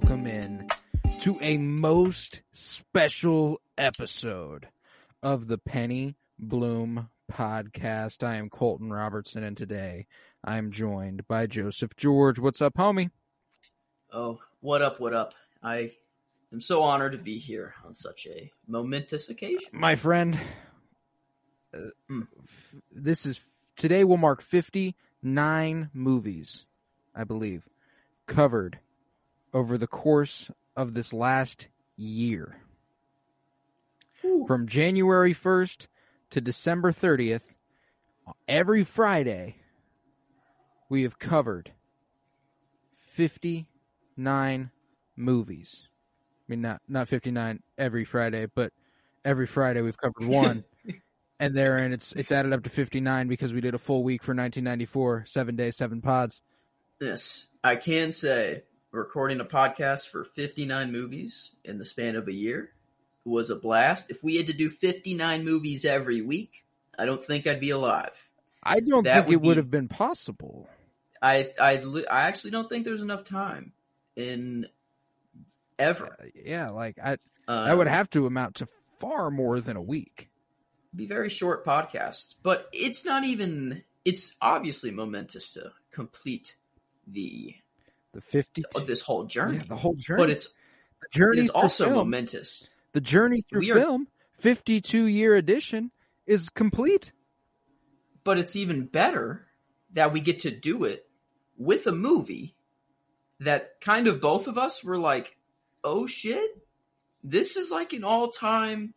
welcome in to a most special episode of the Penny Bloom podcast. I am Colton Robertson, and today I am joined by Joseph George. What's up, homie? Oh, what up, what up? I am so honored to be here on such a momentous occasion. My friend, uh, f- this is today will mark 59 movies, I believe, covered over the course of this last year. from January 1st to December 30th, every Friday, we have covered 59 movies. I mean, not, not 59 every Friday, but every Friday we've covered one. and therein it's, it's added up to 59 because we did a full week for 1994, seven days, seven pods. Yes, I can say recording a podcast for 59 movies in the span of a year was a blast. If we had to do 59 movies every week, I don't think I'd be alive. I don't That think it would would be- have been possible. I I I actually don't think there's enough time in ever. Uh, yeah, like I, Uh, that would have to amount to far more than a week. be very short podcasts, but it's not even. It's obviously momentous to complete the The 50 of this whole journey. Yeah, the whole journey. but it's the journey is also film, momentous. the journey through are- film, 52 year edition is complete. But it's even better that we get to do it with a movie that kind of both of us were like, "Oh shit, this is like an all time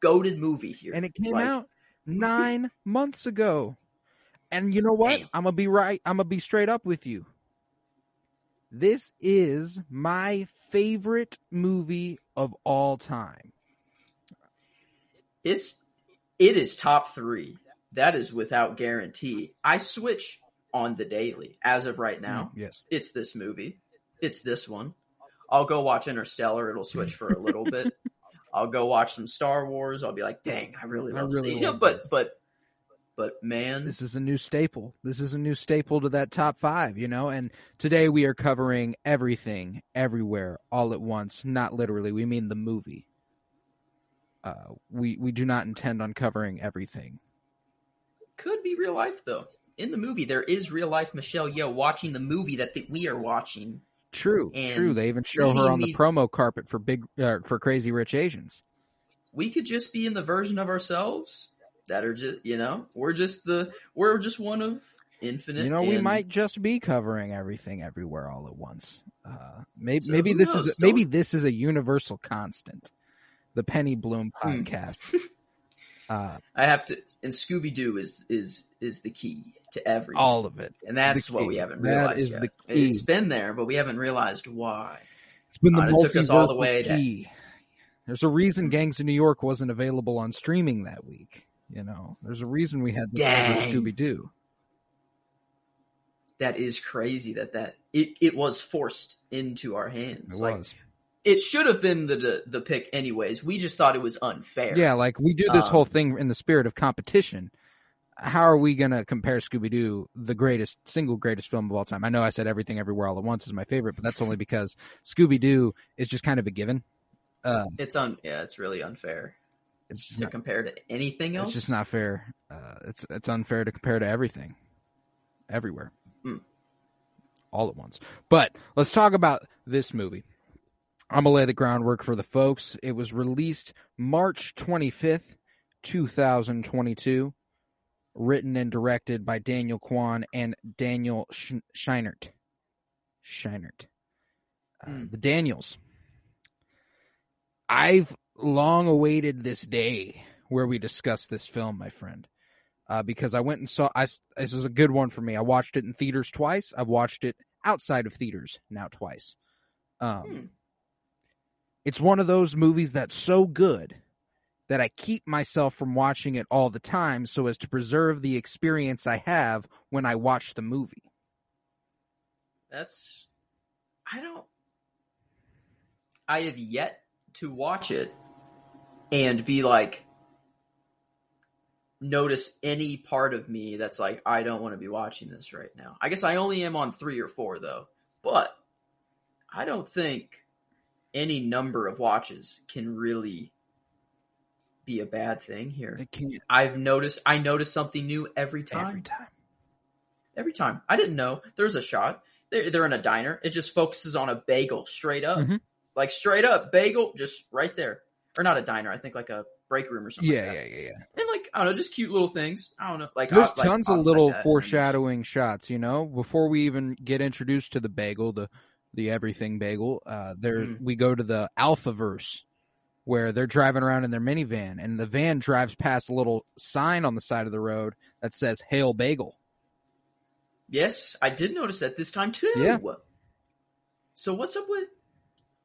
goaded movie here." And it came Like, out 9 months ago. And you know what? Damn. I'm to be right. I'm to be straight up with you. This is my favorite movie of all time. It's it is top three. That is without guarantee. I switch on the daily as of right now. Mm, yes. It's this movie. It's this one. I'll go watch Interstellar. It'll switch for a little bit. I'll go watch some Star Wars. I'll be like, dang, I really I love really you know, but but but man, This is a new staple. This is a new staple to that top five, you know? And today we are covering everything, everywhere, all at once. Not literally. We mean the movie. Uh, we, we do not intend on covering everything. could be real life though. In the movie, there is real life Michelle Yeoh watching the movie that th- we are watching. True, And true. They even show her on the promo carpet for big uh, for Crazy Rich Asians. We could just be in the version of ourselves that are just, you know, we're just the we're just one of infinite. You know, we might just be covering everything everywhere all at once. Uh, maybe So maybe this is knows? maybe this is a universal constant. The Penny Bloom Hmm. podcast. uh, I have to, and Scooby Doo is is is the key to everything. all of it. and that's what we haven't That realized is yet. the key. It's been there, but we haven't realized why. It's been the God, it took us all the multiversal way to- key. There's a reason Gangs of New York wasn't available on streaming that week. You know, there's a reason we had. Scooby Doo. That is crazy. That that it, it was forced into our hands. It Like, was. It should have been the, the the pick anyways. We just thought it was unfair. Yeah, like we do this Um, whole thing in the spirit of competition. How are we going to compare Scooby Doo, the greatest, single greatest film of all time? I know I said Everything Everywhere All at Once is my favorite, but that's only because Scooby Doo is just kind of a given. Uh, It's un yeah, it's really unfair it's just to not, compare to anything else. it's just not fair. Uh, it's it's unfair to compare to everything, everywhere, Hmm. all at once. But let's talk about this movie. I'm gonna lay the groundwork for the folks. It was released March 25th, 2022. Written and directed by Daniel Kwan and Daniel Sch- Scheinert. Scheinert. Uh, Hmm. The Daniels. I've long awaited this day where we discuss this film, my friend. Uh, because I went and saw, I, this was a good one for me. I watched it in theaters twice. I've watched it outside of theaters now twice. Um, Hmm. It's one of those movies that's so good that I keep myself from watching it all the time so as to preserve the experience I have when I watch the movie. That's I don't I have yet to watch it and be like notice any part of me that's like I don't want to be watching this right now. I guess I only am on 3 or 4 though. But I don't think any number of watches can really be a bad thing here. I've noticed I notice something new every time every time. every time. I didn't know there's a shot. They're, they're in a diner. It just focuses on a bagel straight up, Mhm. like straight up bagel, just right there. Or not a diner. I think like a break room or something. Yeah, like yeah, yeah, yeah. And like I don't know, just cute little things. I don't know, like There's uh, like tons pops of little that. foreshadowing shots, you know, before we even get introduced to the bagel, the the everything bagel. Uh, there Mhm. we go to the Alpha verse where they're driving around in their minivan, and the van drives past a little sign on the side of the road that says "Hail Bagel." Yes, I did notice that this time too. Yeah. So what's up with?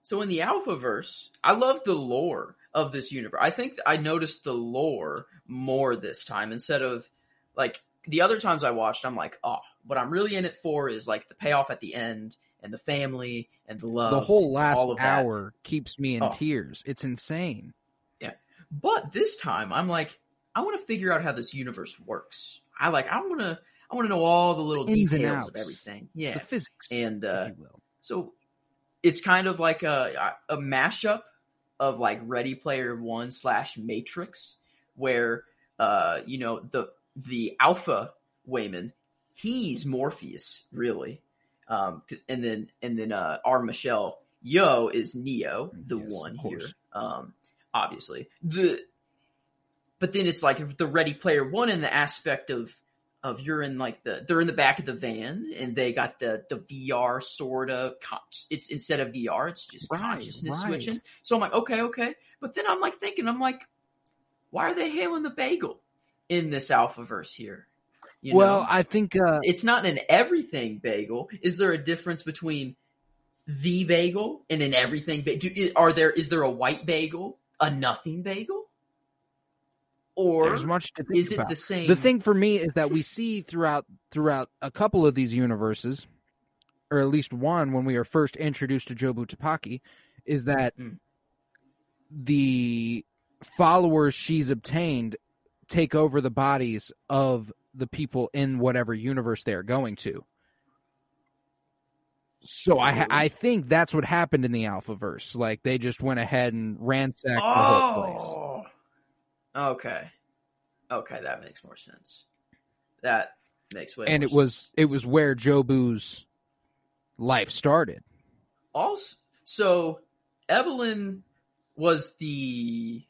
So in the Alpha Verse, I love the lore of this universe. I think I noticed the lore more this time instead of like the other times I watched. I'm like, oh, what I'm really in it for is like the payoff at the end and the family and the love. the whole last all of that. hour keeps me in Oh. tears. It's insane. Yeah. But this time, I'm like, I want to figure out how this universe works. I like, I want to, I want to know all the little Ins details of everything. Yeah, The physics, and uh, if you will. So it's kind of like a a mashup of like Ready Player One slash Matrix, where uh you know the the Alpha Waymond, he's Morpheus really, um and then and then uh our Michelle Yeoh is Neo, the Yes, one here, um obviously. The. But then it's like the Ready Player One in the aspect of of you're in like the they're in the back of the van and they got the the VR sort of it's instead of VR it's just Right, consciousness right. switching. So I'm like okay okay, but then I'm like thinking I'm like, why are they hailing the bagel in this alpha verse here? You well, know? I think uh, it's not an everything bagel. Is there a difference between the bagel and an everything bagel? Are there is there a white bagel, a nothing bagel, or there's much to think is it about. the same? the thing for me is that we see throughout throughout a couple of these universes, or at least one when we are first introduced to Jobu Tupaki, is that Mm. the followers she's obtained take over the bodies of the people in whatever universe they're going to. So I I think that's what happened in the Alphaverse. Like they just went ahead and ransacked the whole place. Okay. Okay, that makes more sense. That makes way And more it was it was where Jobu's life started. also so Evelyn was the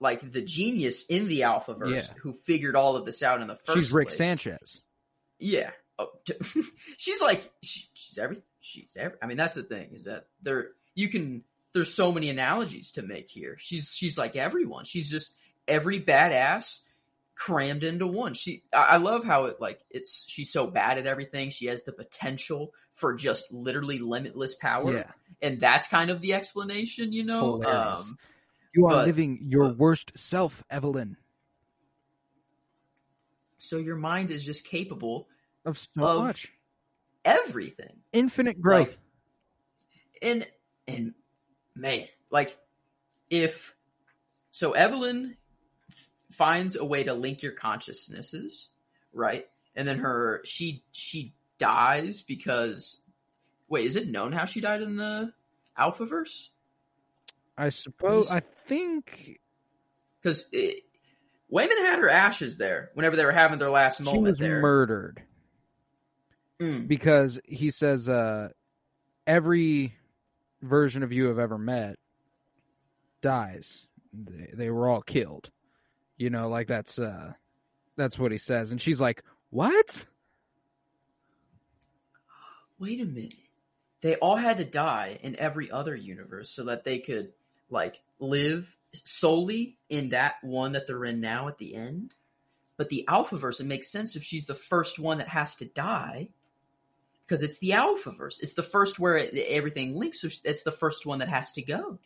like the genius in the Alphaverse Yeah. who figured all of this out in the first She's Rick place. Sanchez. Yeah. Oh, t- she's like she, she's every she's every. I mean, that's the thing is that there you can. There's so many analogies to make here. She's she's like everyone. She's just every badass crammed into one. She I love how it like it's she's so bad at everything. She has the potential for just literally limitless power, Yeah. and that's kind of the explanation. You know, um, You are But- living your but- worst self, Evelyn. so your mind is just capable Of so Of much. everything. Infinite growth. Like, and and man, like if so, Evelyn finds a way to link your consciousnesses, right? And then her she she dies because wait, is it known how she died in the Alphaverse? I suppose I think Because Waymond had her ashes there whenever they were having their last she moment was there. murdered Mm. because he says uh every version of you I've ever met dies. They, they were all killed. You know, like that's uh that's what he says and she's like, "What?" wait a minute. They all had to die in every other universe so that they could like live solely in that one that they're in now at the end. But the Alphaverse, it makes sense if she's the first one that has to die, because it's the Alphaverse. It's the first where it, everything links. So it's the first one that has to go.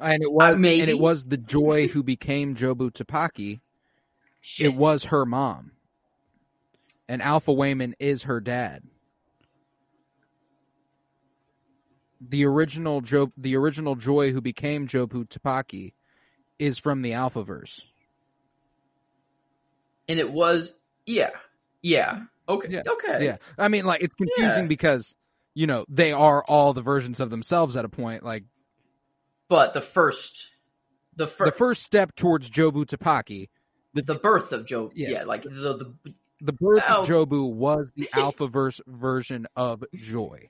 And it uh, was, maybe. and it was the Joy who became Jobu Tupaki. Shit. It was her mom, and Alpha Waymond is her dad. The original Job, the original Joy who became Jobu Tupaki, is from the Alphaverse. and it was yeah, yeah. Okay, Yeah, okay. Yeah, I mean, like it's confusing Yeah. because you know they are all the versions of themselves at a point. Like But the first, the first, the first step towards Jobu Tupaki, the, the birth of Joe. Yes. Yeah, like the, the the birth of Jobu was the Alphaverse version of Joy.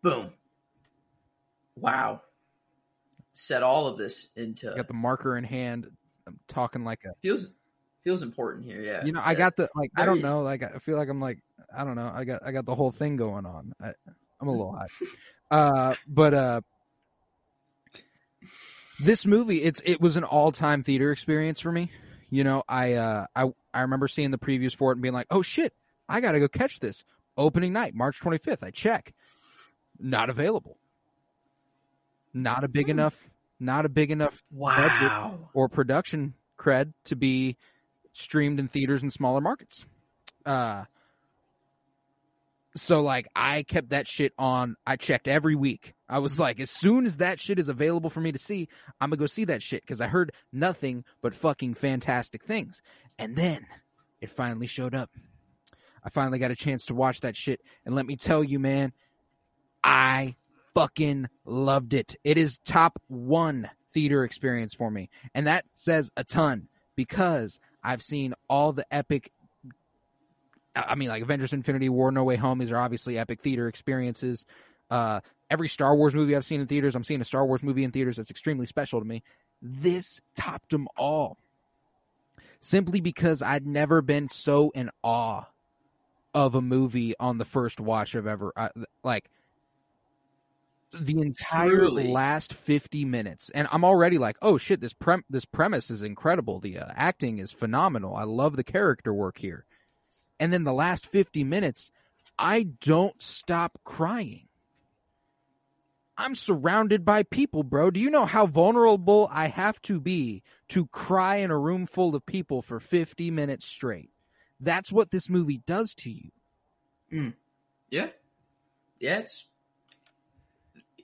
boom. Wow. Set all of this into I got the marker in hand. I'm talking like a feels feels important here. Yeah, you know i got the like i don't know like i feel like i'm like i don't know i got i got the whole thing going on I, i'm a little high uh but uh this movie it's it was an all-time theater experience for me you know i uh i i remember seeing the previews for it and being like oh shit i gotta go catch this opening night march 25th i check not available not a big Hmm. enough not a big enough budget wow. or production cred to be streamed in theaters in smaller markets. Uh, so like I kept that shit on. I checked every week. I was like, as soon as that shit is available for me to see, I'm gonna go see that shit because I heard nothing but fucking fantastic things. And then it finally showed up. I finally got a chance to watch that shit, and let me tell you, man, I fucking loved it. It is top one theater experience for me. And that says a ton because I've seen all the epic I I mean like Avengers Infinity War, No Way Home, these are obviously epic theater experiences. Uh every Star Wars movie I've seen in theaters, I'm seeing a Star Wars movie in theaters that's extremely special to me. This topped them all. Simply because I'd never been so in awe of a movie on the first watch I've ever uh, like the entire Truly. last 50 minutes and i'm already like oh shit this prem this premise is incredible the uh, acting is phenomenal i love the character work here and then the last 50 minutes i don't stop crying i'm surrounded by people bro do you know how vulnerable i have to be to cry in a room full of people for 50 minutes straight that's what this movie does to you Yeah, yeah. It's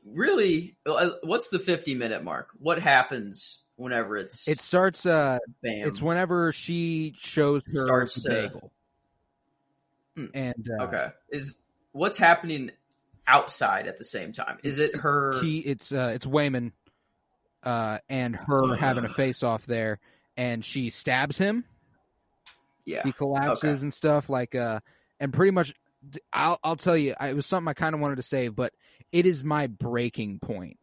really uh, what's the fifty minute mark? What happens whenever it's it starts uh bam? It's whenever she shows her Starts bagel. Hmm. And uh, okay. Is what's happening outside at the same time? Is it her? He, it's uh, it's Waymond, uh, and her having a face off there, and she stabs him. yeah. He collapses Okay. and stuff like, uh, and pretty much, I'll I'll tell you, it was something I kind of wanted to save, but it is my breaking point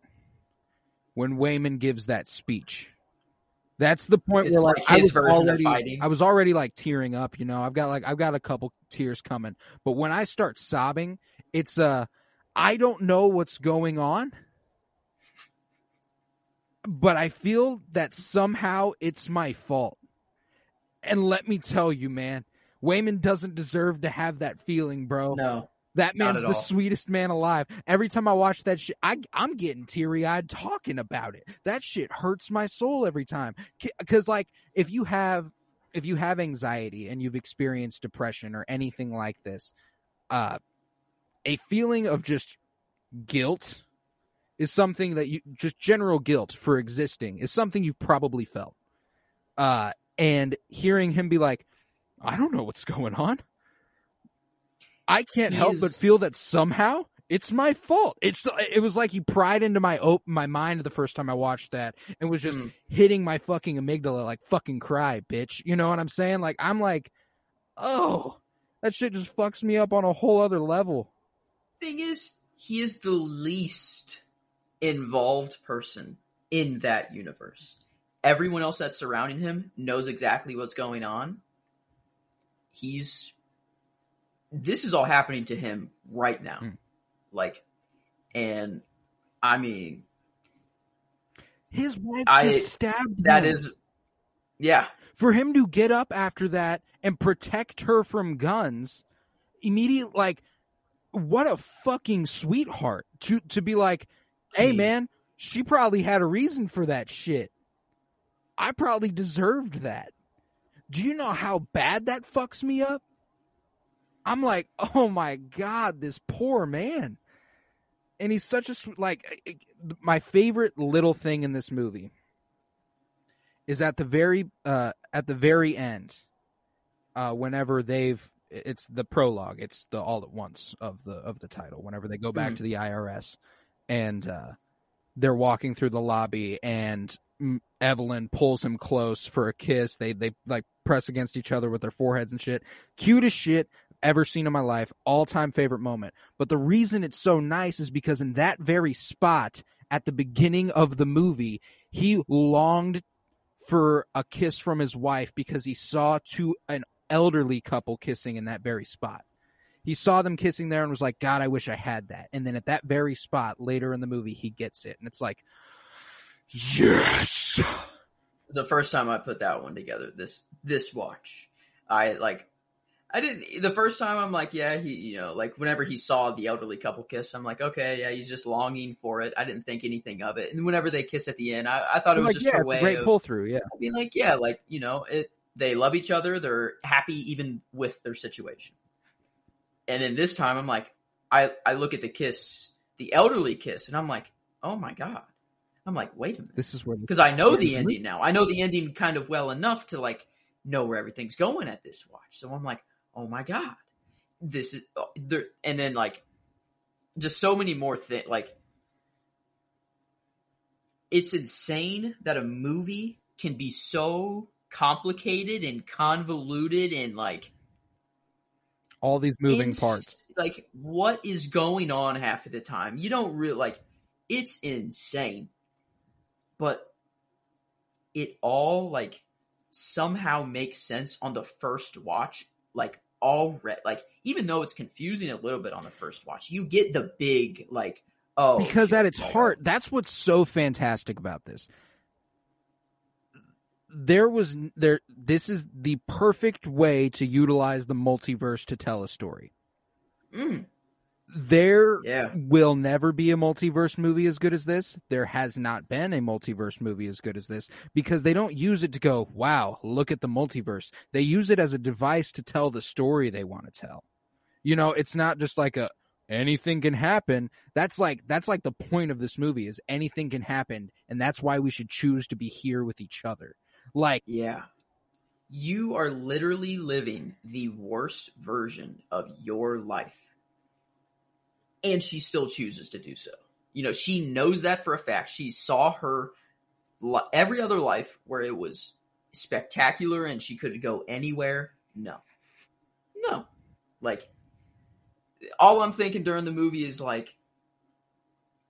when Waymond gives that speech. That's the point It's where like, like I was already. I was already like tearing up, you know. I've got like I've got a couple tears coming, but when I start sobbing, it's uh, I don't know what's going on, but I feel that somehow it's my fault. And let me tell you, man, Waymond doesn't deserve to have that feeling, bro. No. That man's the all. sweetest man alive. Every time I watch that shit, I, I'm getting teary eyed talking about it. That shit hurts my soul every time. Because like, if you have, if you have anxiety and you've experienced depression or anything like this, uh, a feeling of just guilt is something that you just general guilt for existing is something you've probably felt. Uh, and hearing him be like, I don't know what's going on. I can't He help but feel that somehow it's my fault. It's it was like he pried into my op- my mind the first time I watched that and was just Mm. hitting my fucking amygdala like fucking cry, bitch. You know what I'm saying? Like I'm like, oh, that shit just fucks me up on a whole other level. Thing is, he is the least involved person in that universe. Everyone else that's surrounding him knows exactly what's going on. He's this is all happening to him right now. Mm. Like and I mean His wife I- just stabbed That him. is, yeah, for him to get up after that and protect her from guns immediate like what a fucking sweetheart to to be like hey Hmm. man she probably had a reason for that shit i probably deserved that do you know how bad that fucks me up i'm like oh my god this poor man. And he's such a like my favorite little thing in this movie is at the very uh at the very end uh whenever they've it's the prologue. It's the all at once of the of the title. Whenever they go back Mhm. to the IRS and uh they're walking through the lobby and mm, Evelyn pulls him close for a kiss. They they like press against each other with their foreheads and shit. Cute as shit ever seen in my life all time favorite moment but the reason it's so nice is because in that very spot at the beginning of the movie he longed for a kiss from his wife because he saw two an elderly couple kissing in that very spot. He saw them kissing there and was like, God, I wish I had that. And then at that very spot later in the movie, he gets it. And it's like, yes. the first time I put that one together. This this watch, I like. I didn't. The first time I'm like, yeah, he, you know, like whenever he saw the elderly couple kiss, I'm like, okay, yeah, he's just longing for it. I didn't think anything of it. And whenever they kiss at the end, I, I thought it was like, just yeah, a way great pull through. Yeah. I mean, like, yeah, like you know, it. They love each other. They're happy even with their situation. And then this time, I'm like, I I look at the kiss, the elderly kiss, and I'm like, oh my god. I'm like, wait a minute This is where because I know the ending now. I know the ending kind of well enough to like know where everything's going at this watch. So I'm like, oh my god, this is oh, there. And then like, just so many more things. Like, it's insane that a movie can be so complicated and convoluted and like all these moving ins- parts. Like, what is going on half of the time? You don't really like. It's insane, but it all like somehow makes sense on the first watch. Like all re- like even though it's confusing a little bit on the first watch, you get the big like oh because shit, at its heart that's what's so fantastic about this. There was there this is the perfect way to utilize the multiverse to tell a story. Mm, there yeah. will never be a multiverse movie as good as this. There has not been a multiverse movie as good as this because they don't use it to go wow look at the multiverse. They use it as a device to tell the story they want to tell. You know it's not just like a anything can happen. That's like that's like the point of this movie is anything can happen and that's why we should choose to be here with each other. Like yeah. You are literally living the worst version of your life. And she still chooses to do so. You know, she knows that for a fact. She saw her every other life where it was spectacular and she could go anywhere. No. No. Like, all I'm thinking during the movie is like,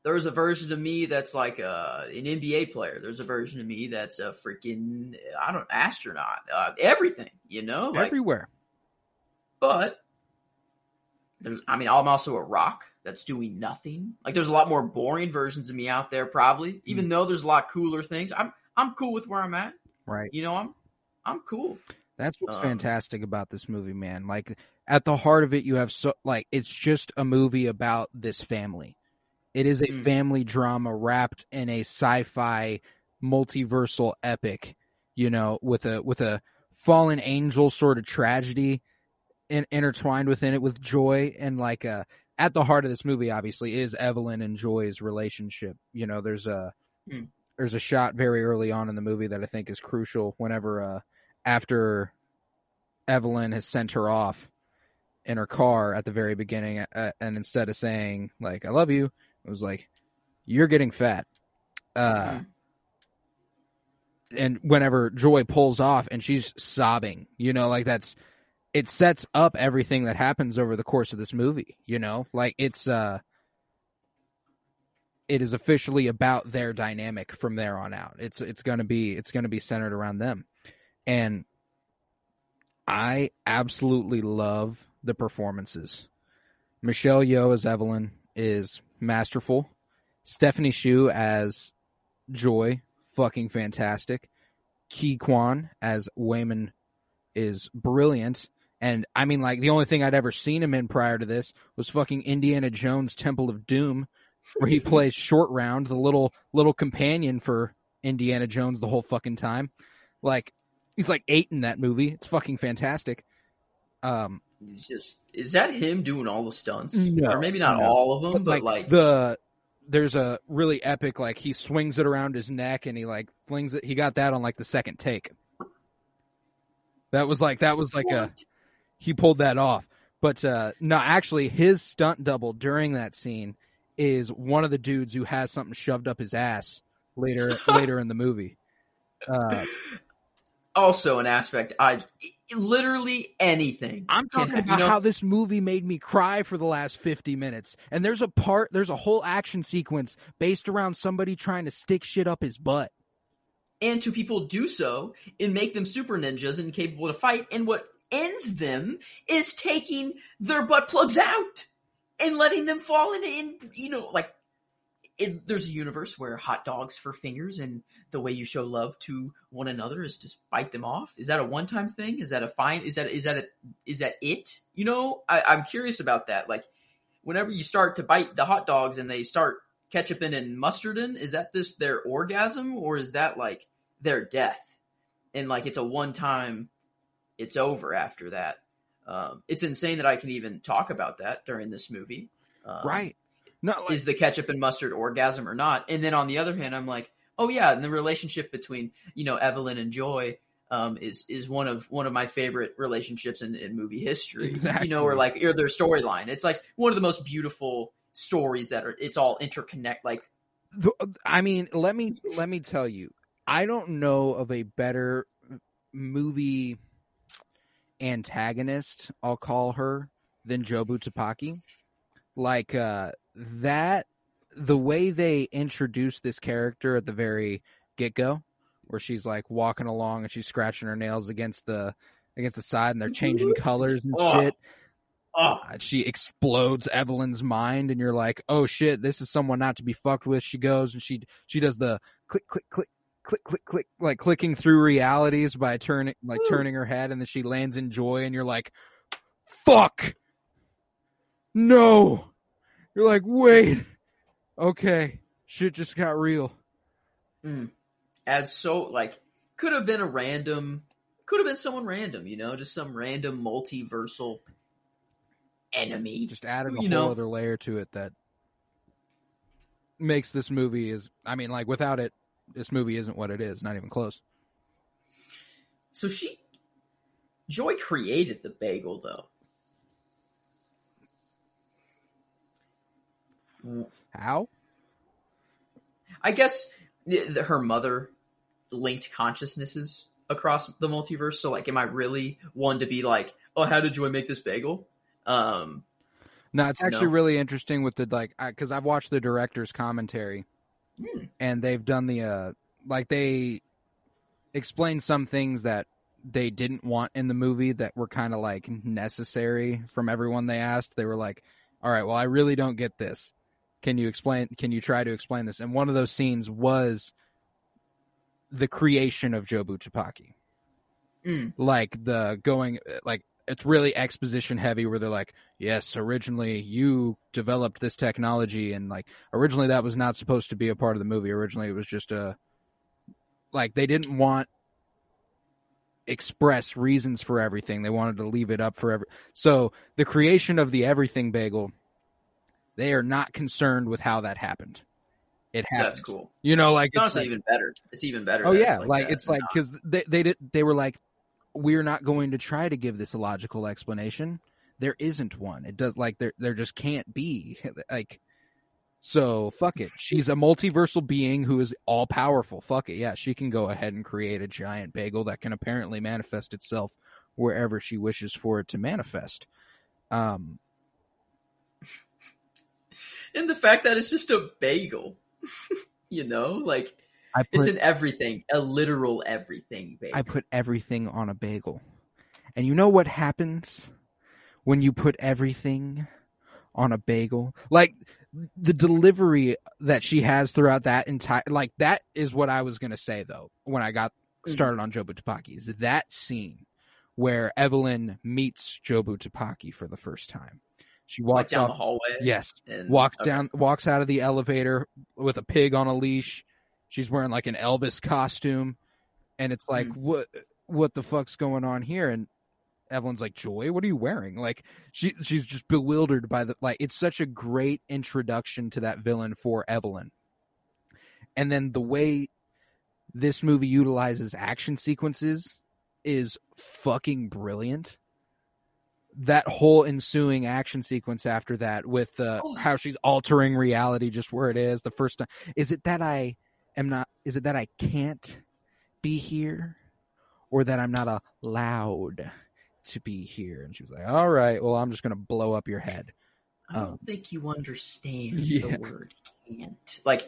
there's a version of me that's like uh, an NBA player. There's a version of me that's a freaking I don't astronaut. Uh, everything, you know. Like, everywhere but there's, I mean, I'm also a rock that's doing nothing. Like, there's a lot more boring versions of me out there, probably. Even though there's a lot cooler things, I'm I'm cool with where I'm at. right You know, I'm I'm cool. That's what's Um, fantastic about this movie, man. Like at the heart of it, you have so like it's just a movie about this family. It is a Mm. family drama wrapped in a sci-fi multiversal epic, you know, with a with a fallen angel sort of tragedy in, intertwined within it with joy and like uh at the heart of this movie obviously is Evelyn and Joy's relationship. You know, there's a Mm. there's a shot very early on in the movie that I think is crucial whenever uh after Evelyn has sent her off in her car at the very beginning, uh, and instead of saying like "I love you," it was like "You're getting fat." Uh, Mhm. and whenever Joy pulls off and she's sobbing, you know, like that's it sets up everything that happens over the course of this movie. You know, like it's uh, it is officially about their dynamic from there on out. It's it's gonna be it's gonna be centered around them, and I absolutely love the performances. Michelle Yeoh as Evelyn is masterful. Stephanie Hsu as Joy, fucking fantastic. Ke Quan as Waymond is brilliant. And I mean, like the only thing I'd ever seen him in prior to this was fucking Indiana Jones Temple of Doom, where he plays Short Round, the little little companion for Indiana Jones the whole fucking time. Like he's like eight in that movie. It's fucking fantastic. Um, It's just is that him doing all the stunts? No, or maybe not no. all of them, but, like, the there's a really epic like he swings it around his neck and he like flings it. He got that on like the second take. That was like that was like a what? He pulled that off. But uh no, actually his stunt double during that scene is one of the dudes who has something shoved up his ass later later in the movie. Uh also an aspect I literally anything. I'm talking about you know, how this movie made me cry for the last 50 minutes. And there's a part, there's a whole action sequence based around somebody trying to stick shit up his butt. and to people do so and make them super ninjas and capable to fight. And what ends them is taking their butt plugs out and letting them fall into, in, you know, like it, there's a universe where hot dogs for fingers and the way you show love to one another is just bite them off. Is that a one time thing? Is that a fine? Is that is that a, is that it? You know, I, I'm curious about that. Like, whenever you start to bite the hot dogs and they start ketchup in and mustard in, is that just their orgasm or is that like their death? And like it's a one time, it's over after that. Um, it's insane that I can even talk about that during this movie. Um, right. No, like, is the ketchup and mustard orgasm or not? And then on the other hand, I'm like, oh yeah, and the relationship between you know Evelyn and Joy um, is is one of one of my favorite relationships in, in movie history. Exactly. You know, or like or their storyline. It's like one of the most beautiful stories that are. It's all interconnect. Like I mean, let me let me tell you, I don't know of a better movie antagonist. I'll call her than Jobu Tupaki. Like uh, that, the way they introduced this character at the very get go, where she's like walking along and she's scratching her nails against the against the side, and they're changing colors and Oh. shit. oh, Uh, she explodes Evelyn's mind, and you're like, "Oh shit, this is someone not to be fucked with." She goes and she she does the click click click click click click like clicking through realities by turning like Woo. turning her head, and then she lands in joy, and you're like, "Fuck, no!" You're like, "Wait, okay, shit just got real." mm. adds so like could have been a random, could have been someone random. You know, just some random multiversal enemy. Just added a whole know. other layer to it that makes this movie is. I mean, like without it, this movie isn't what it is. Not even close. So she, Joy created the bagel though. How? I guess her mother linked consciousnesses across the multiverse. So, like, am I really one to be like, oh, how did Joy make this bagel? Um, No, it's actually No. really interesting with the like because I've watched the director's commentary, Hmm. and they've done the uh like they explained some things that they didn't want in the movie that were kind of like necessary from everyone they asked. They were like, "All right, well, I really don't get this. Can you explain? Can you try to explain this?" And one of those scenes was the creation of Jobu Tupaki mm, like the going like it's really exposition heavy where they're like yes originally you developed this technology and like originally that was not supposed to be a part of the movie originally it was just a like they didn't want express reasons for everything they wanted to leave it up for every so the creation of the everything bagel they are not concerned with how that happened it happened that's cool. you know like It's honestly like- even better. It's even better. Oh yeah, it's like, that. it's like because uh, they they did they were like, we're not going to try to give this a logical explanation. There isn't one. It does like there there just can't be like. So fuck it. She's a multiversal being who is all powerful. Fuck it. Yeah, she can go ahead and create a giant bagel that can apparently manifest itself wherever she wishes for it to manifest. Um, and the fact that it's just a bagel, you know, like I it's an everything, a literal everything bagel. I put everything on a bagel, and you know what happens when you put everything on a bagel. Like the delivery that she has throughout that entire like that is what I was gonna say though when I got Mm. started on Jobu Tupaki is that scene where Evelyn meets Jobu Tupaki for the first time. She Like walks down off, the hallway. yes, and- walks okay. down, walks out of the elevator with a pig on a leash. She's wearing like an Elvis costume, and it's like, Mm. what, what the fuck's going on here? And Evelyn's like, Joy, what are you wearing? Like, she she's just bewildered by the like. It's such a great introduction to that villain for Evelyn, and then the way this movie utilizes action sequences is fucking brilliant that whole ensuing action sequence after that with uh, Oh. how she's altering reality just where it is the first time is it that i am not is it that i can't be here or that i'm not allowed to be here and she was like all right well i'm just gonna blow up your head I don't Um, think you understand yeah. the word can't. Like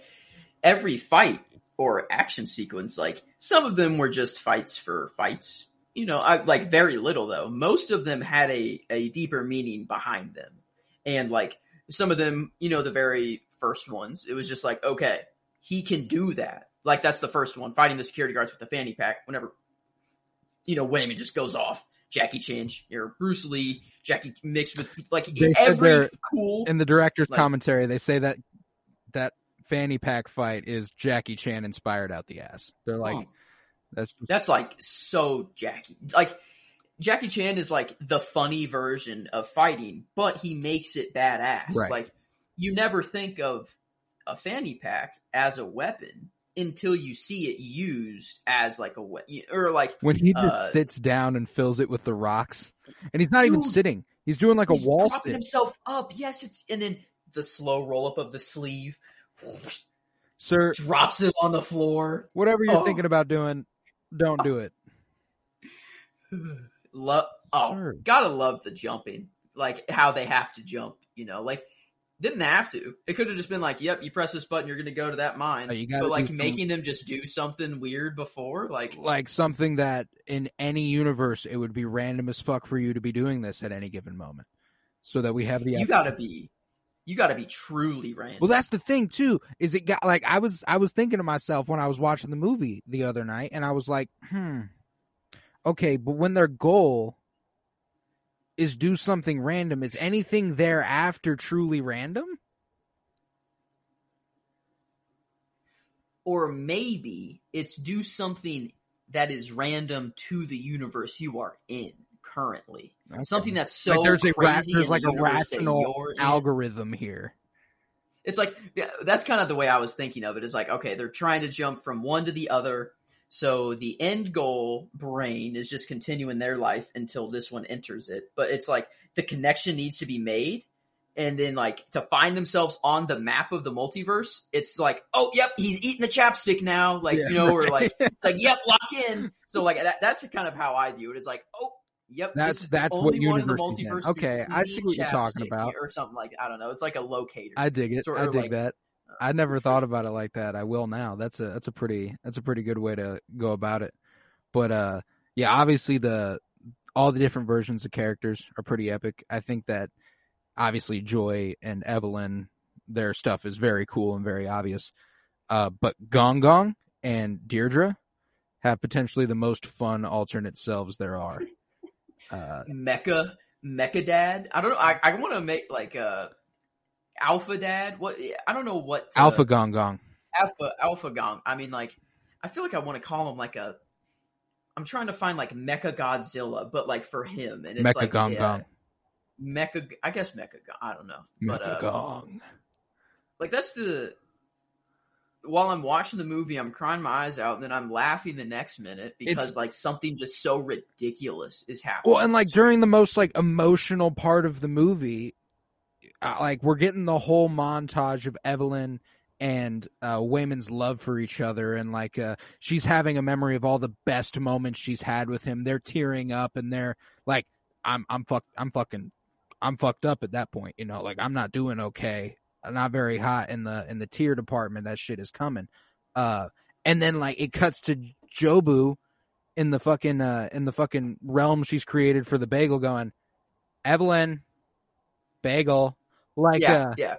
every fight or action sequence, like some of them were just fights for fights. You know, I, like very little though. Most of them had a, a deeper meaning behind them. And like some of them, you know, the very first ones, it was just like, okay, he can do that. Like that's the first one, fighting the security guards with the fanny pack. Whenever, you know, Waymond just goes off. Jackie Chan, or Bruce Lee, Jackie mixed with like They every cool. in the director's Like- commentary they say that that fanny pack fight is jackie chan inspired out the ass they're like Oh. that's just, That's like so Jackie. Like Jackie Chan is like the funny version of fighting, but he makes it badass. Right. Like you never think of a fanny pack as a weapon until you see it used as like a weapon, or like when he just uh, sits down and fills it with the rocks and he's not even sitting he's doing like a wall propping sit himself up. Yes, it's and then the slow roll up of the sleeve sir drops it on the floor. whatever you're Oh. thinking about doing don't do it Love, oh, Sure. gotta love the jumping, like how they have to jump. You know, like didn't have to. It could have just been like, "Yep, you press this button, you're gonna go to that mine." Oh, you but like making them just do something weird before, like like something that in any universe it would be random as fuck for you to be doing this at any given moment so that we have the you gotta be, you gotta be truly random. Well, that's the thing too. Is it got like I was I was thinking to myself when I was watching the movie the other night, and I was like, hmm, okay, but when their goal is do something random, is anything thereafter truly random? or maybe it's do something that is random to the universe you are in currently. Okay. Something that's so like there's a ra- there's like the a rational algorithm here. It's like yeah, that's kind of the way I was thinking of it. Is like okay, they're trying to jump from one to the other. So the end goal brain is just continuing their life until this one enters it. But it's like the connection needs to be made. And then like to find themselves on the map of the multiverse, it's like, oh yep, he's eating the chapstick now. Like, Yeah, you know, or right. like it's like, yep, lock in. So like that, that's kind of how I view it. It's like, oh yep, That's- that's what only one in the universe multiverse Okay, I see what you're talking about. Or something like I don't know. It's like a locator. I dig it. I dig like- that. I never thought about it like that. I will now. That's a that's a pretty that's a pretty good way to go about it. But uh yeah, obviously the all the different versions of characters are pretty epic. I think that obviously Joy and Evelyn their stuff is very cool and very obvious. Uh but Gong Gong and Deirdre have potentially the most fun alternate selves there are. Uh Mecha Mecha Dad. I don't know. I, I want to make like a Alpha Dad. What I don't know what to- Alpha Gong Gong. Alpha Alpha Gong. I mean, like I feel like I want to call him like a. I'm trying to find like Mecha Godzilla, but like for him and it's Mecha like Gong yeah, Gong. Mecha. I guess Mecha. I don't know, but Mecha uh, Gong. like that's the. While I'm watching the movie, I'm crying my eyes out, and then I'm laughing the next minute because It's- like something just so ridiculous is happening. Well, and like during the most like emotional part of the movie, uh, like we're getting the whole montage of Evelyn and uh, Waymond's love for each other, and like uh, she's having a memory of all the best moments she's had with him. They're tearing up, and they're like, "I'm, I'm fucked, I'm fucking, I'm fucked up at that point." You know, like I'm not doing okay, I'm not very hot in the in the tear department. That shit is coming. Uh, and then like it cuts to Jobu in the fucking uh in the fucking realm she's created for the bagel going evelyn bagel Like, yeah, uh, yeah.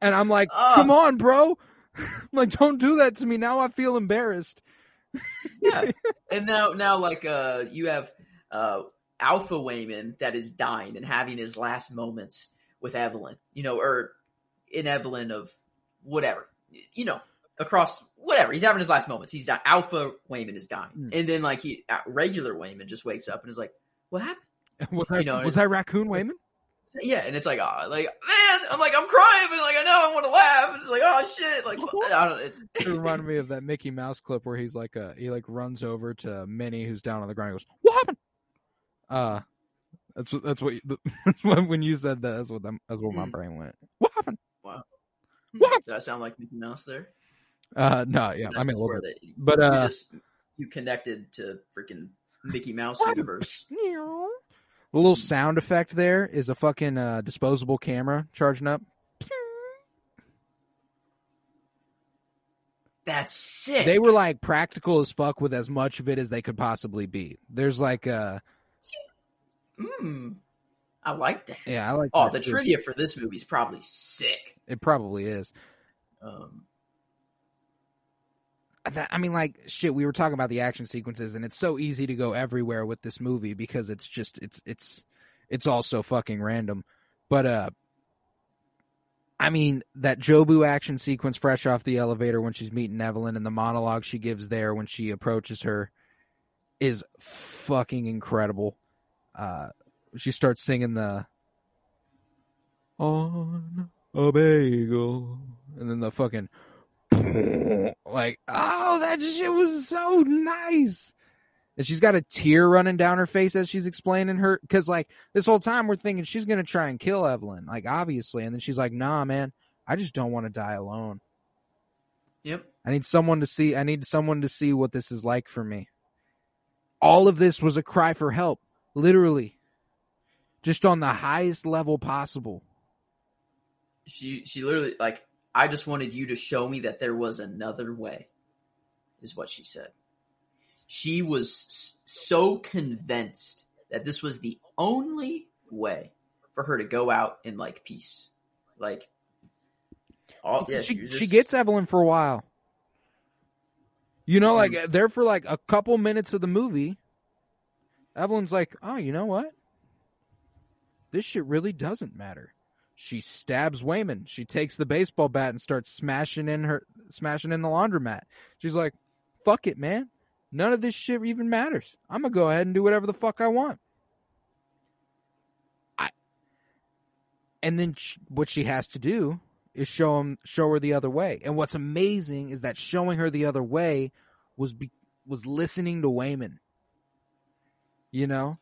and I'm like, Ah. come on, bro. Like, don't do that to me. Now I feel embarrassed. yeah. And now, now, like, uh, you have uh, Alpha Waymond that is dying and having his last moments with Evelyn, you know, or in Evelyn of whatever, you know, across whatever. He's having his last moments. He's dying. Alpha Waymond is dying, Mm. and then like he uh, regular Waymond just wakes up and is like, "What happened?" Was I, You know, was I Raccoon Waymond? Yeah, and it's like, oh, like man, I'm like, I'm crying, but like I know I want to laugh, and it's like, oh shit, like I don't, it's It reminded me of that Mickey Mouse clip where he's like, uh, he like runs over to Minnie who's down on the ground. and goes, "What happened?" Uh, that's what that's what that's what when you said that. That's what them, that's what my Mm. brain went. What happened? Wow. What? Did I sound like Mickey Mouse there? Uh, no, yeah, That's I mean a little bit, the- but you uh, just you connected to freaking Mickey Mouse What? universe. The little sound effect there is a fucking uh, disposable camera charging up. That's sick. They were like practical as fuck with as much of it as they could possibly be. There's like uh, Mm, I like that. yeah, I like. Oh, the too. trivia for this movie is probably sick. It probably is. Um, I mean, like shit. We were talking about the action sequences, and it's so easy to go everywhere with this movie because it's just it's it's it's all so fucking random. But uh, I mean that Jobu action sequence fresh off the elevator when she's meeting Evelyn and the monologue she gives there when she approaches her is fucking incredible. Uh, she starts singing the on a bagel, and then the fucking like, oh, that shit was so nice. And she's got a tear running down her face as she's explaining her, because like this whole time we're thinking she's gonna try and kill Evelyn, like obviously, and then she's like, nah, man, I just don't want to die alone. yep. I need someone to see. I need someone to see what this is like for me. All of this was a cry for help, literally, just on the highest level possible. She she literally like I just wanted you to show me that there was another way. Is what she said. She was so convinced that this was the only way for her to go out in like peace. Like all yeah, she you're she gets Evelyn for a while. You know, like mm. there for like a couple minutes of the movie, Evelyn's like, "Oh, you know what? This shit really doesn't matter." She stabs Waymond. She takes the baseball bat and starts smashing in her smashing in the laundromat. She's like, "Fuck it, man. None of this shit even matters. I'm gonna go ahead and do whatever the fuck I want." I and then sh what she has to do is show him show her the other way. And what's amazing is that showing her the other way was be, was listening to Waymond. You know?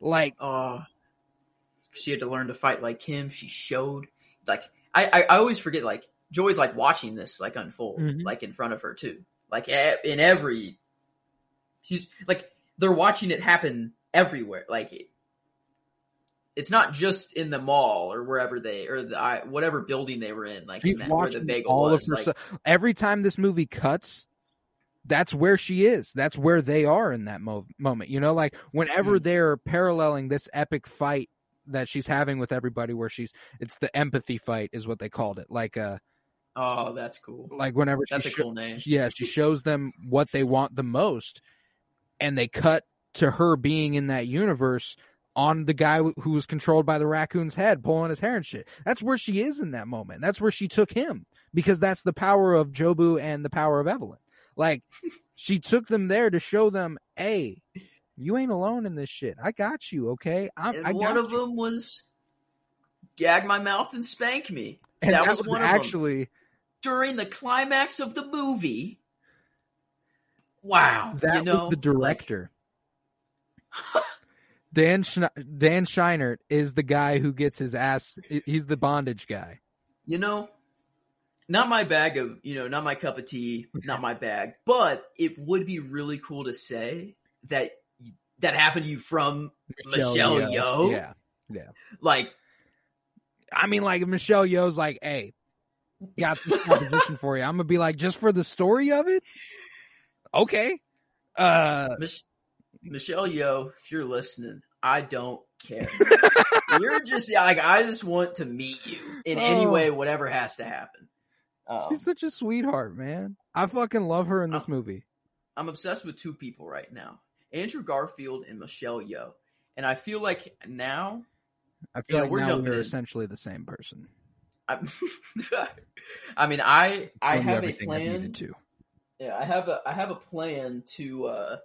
Like Oh, she had to learn to fight like him. She showed like I I, I always forget like Joy's like watching this like unfold Mhm. like in front of her too. Like in every, she's like they're watching it happen everywhere. Like it, it's not just in the mall or wherever they or the I, whatever building they were in. Like she's in that, watching all was. of her like, stuff. Every time this movie cuts, that's where she is. That's where they are in that mo- moment. You know, like whenever Mm. they're paralleling this epic fight that she's having with everybody, where she's it's the empathy fight is what they called it. Like uh, oh, that's cool. like whenever she That's a sho- cool name. yeah, she shows them what they want the most, and they cut to her being in that universe on the guy who was controlled by the raccoon's head, pulling his hair and shit. That's where she is in that moment. That's where she took him because that's the power of Jobu and the power of Evelyn. Like she took them there to show them, hey, you ain't alone in this shit. I got you, okay? I'm, And I one of you. them was gag my mouth and spank me And that that, was was, one of 'em. actually during the climax of the movie. Wow, that you know, was the director. Dan Schne- Dan Scheinert is the guy who gets his ass. He's the bondage guy. you know, not my bag of, you know, not my cup of tea, not my bag. But it would be really cool to say that that happened to you from Michelle Yeoh? Yeah, yeah. like I mean, like Michelle Yeoh's like, "Hey, got this proposition for you," I'm gonna be like, just for the story of it. Okay. Uh, Mich- Michelle Yeoh, if you're listening, I don't care. You're just like I just want to meet you in any Oh. way, whatever has to happen. Um, She's such a sweetheart, man. I fucking love her in this movie. I'm obsessed with two people right now: Andrew Garfield and Michelle Yeoh. And I feel like now, I feel Yeah, like we're now we're in. essentially the same person. I, I mean, I I you have a plan. to. Yeah, I have a I have a plan to. uh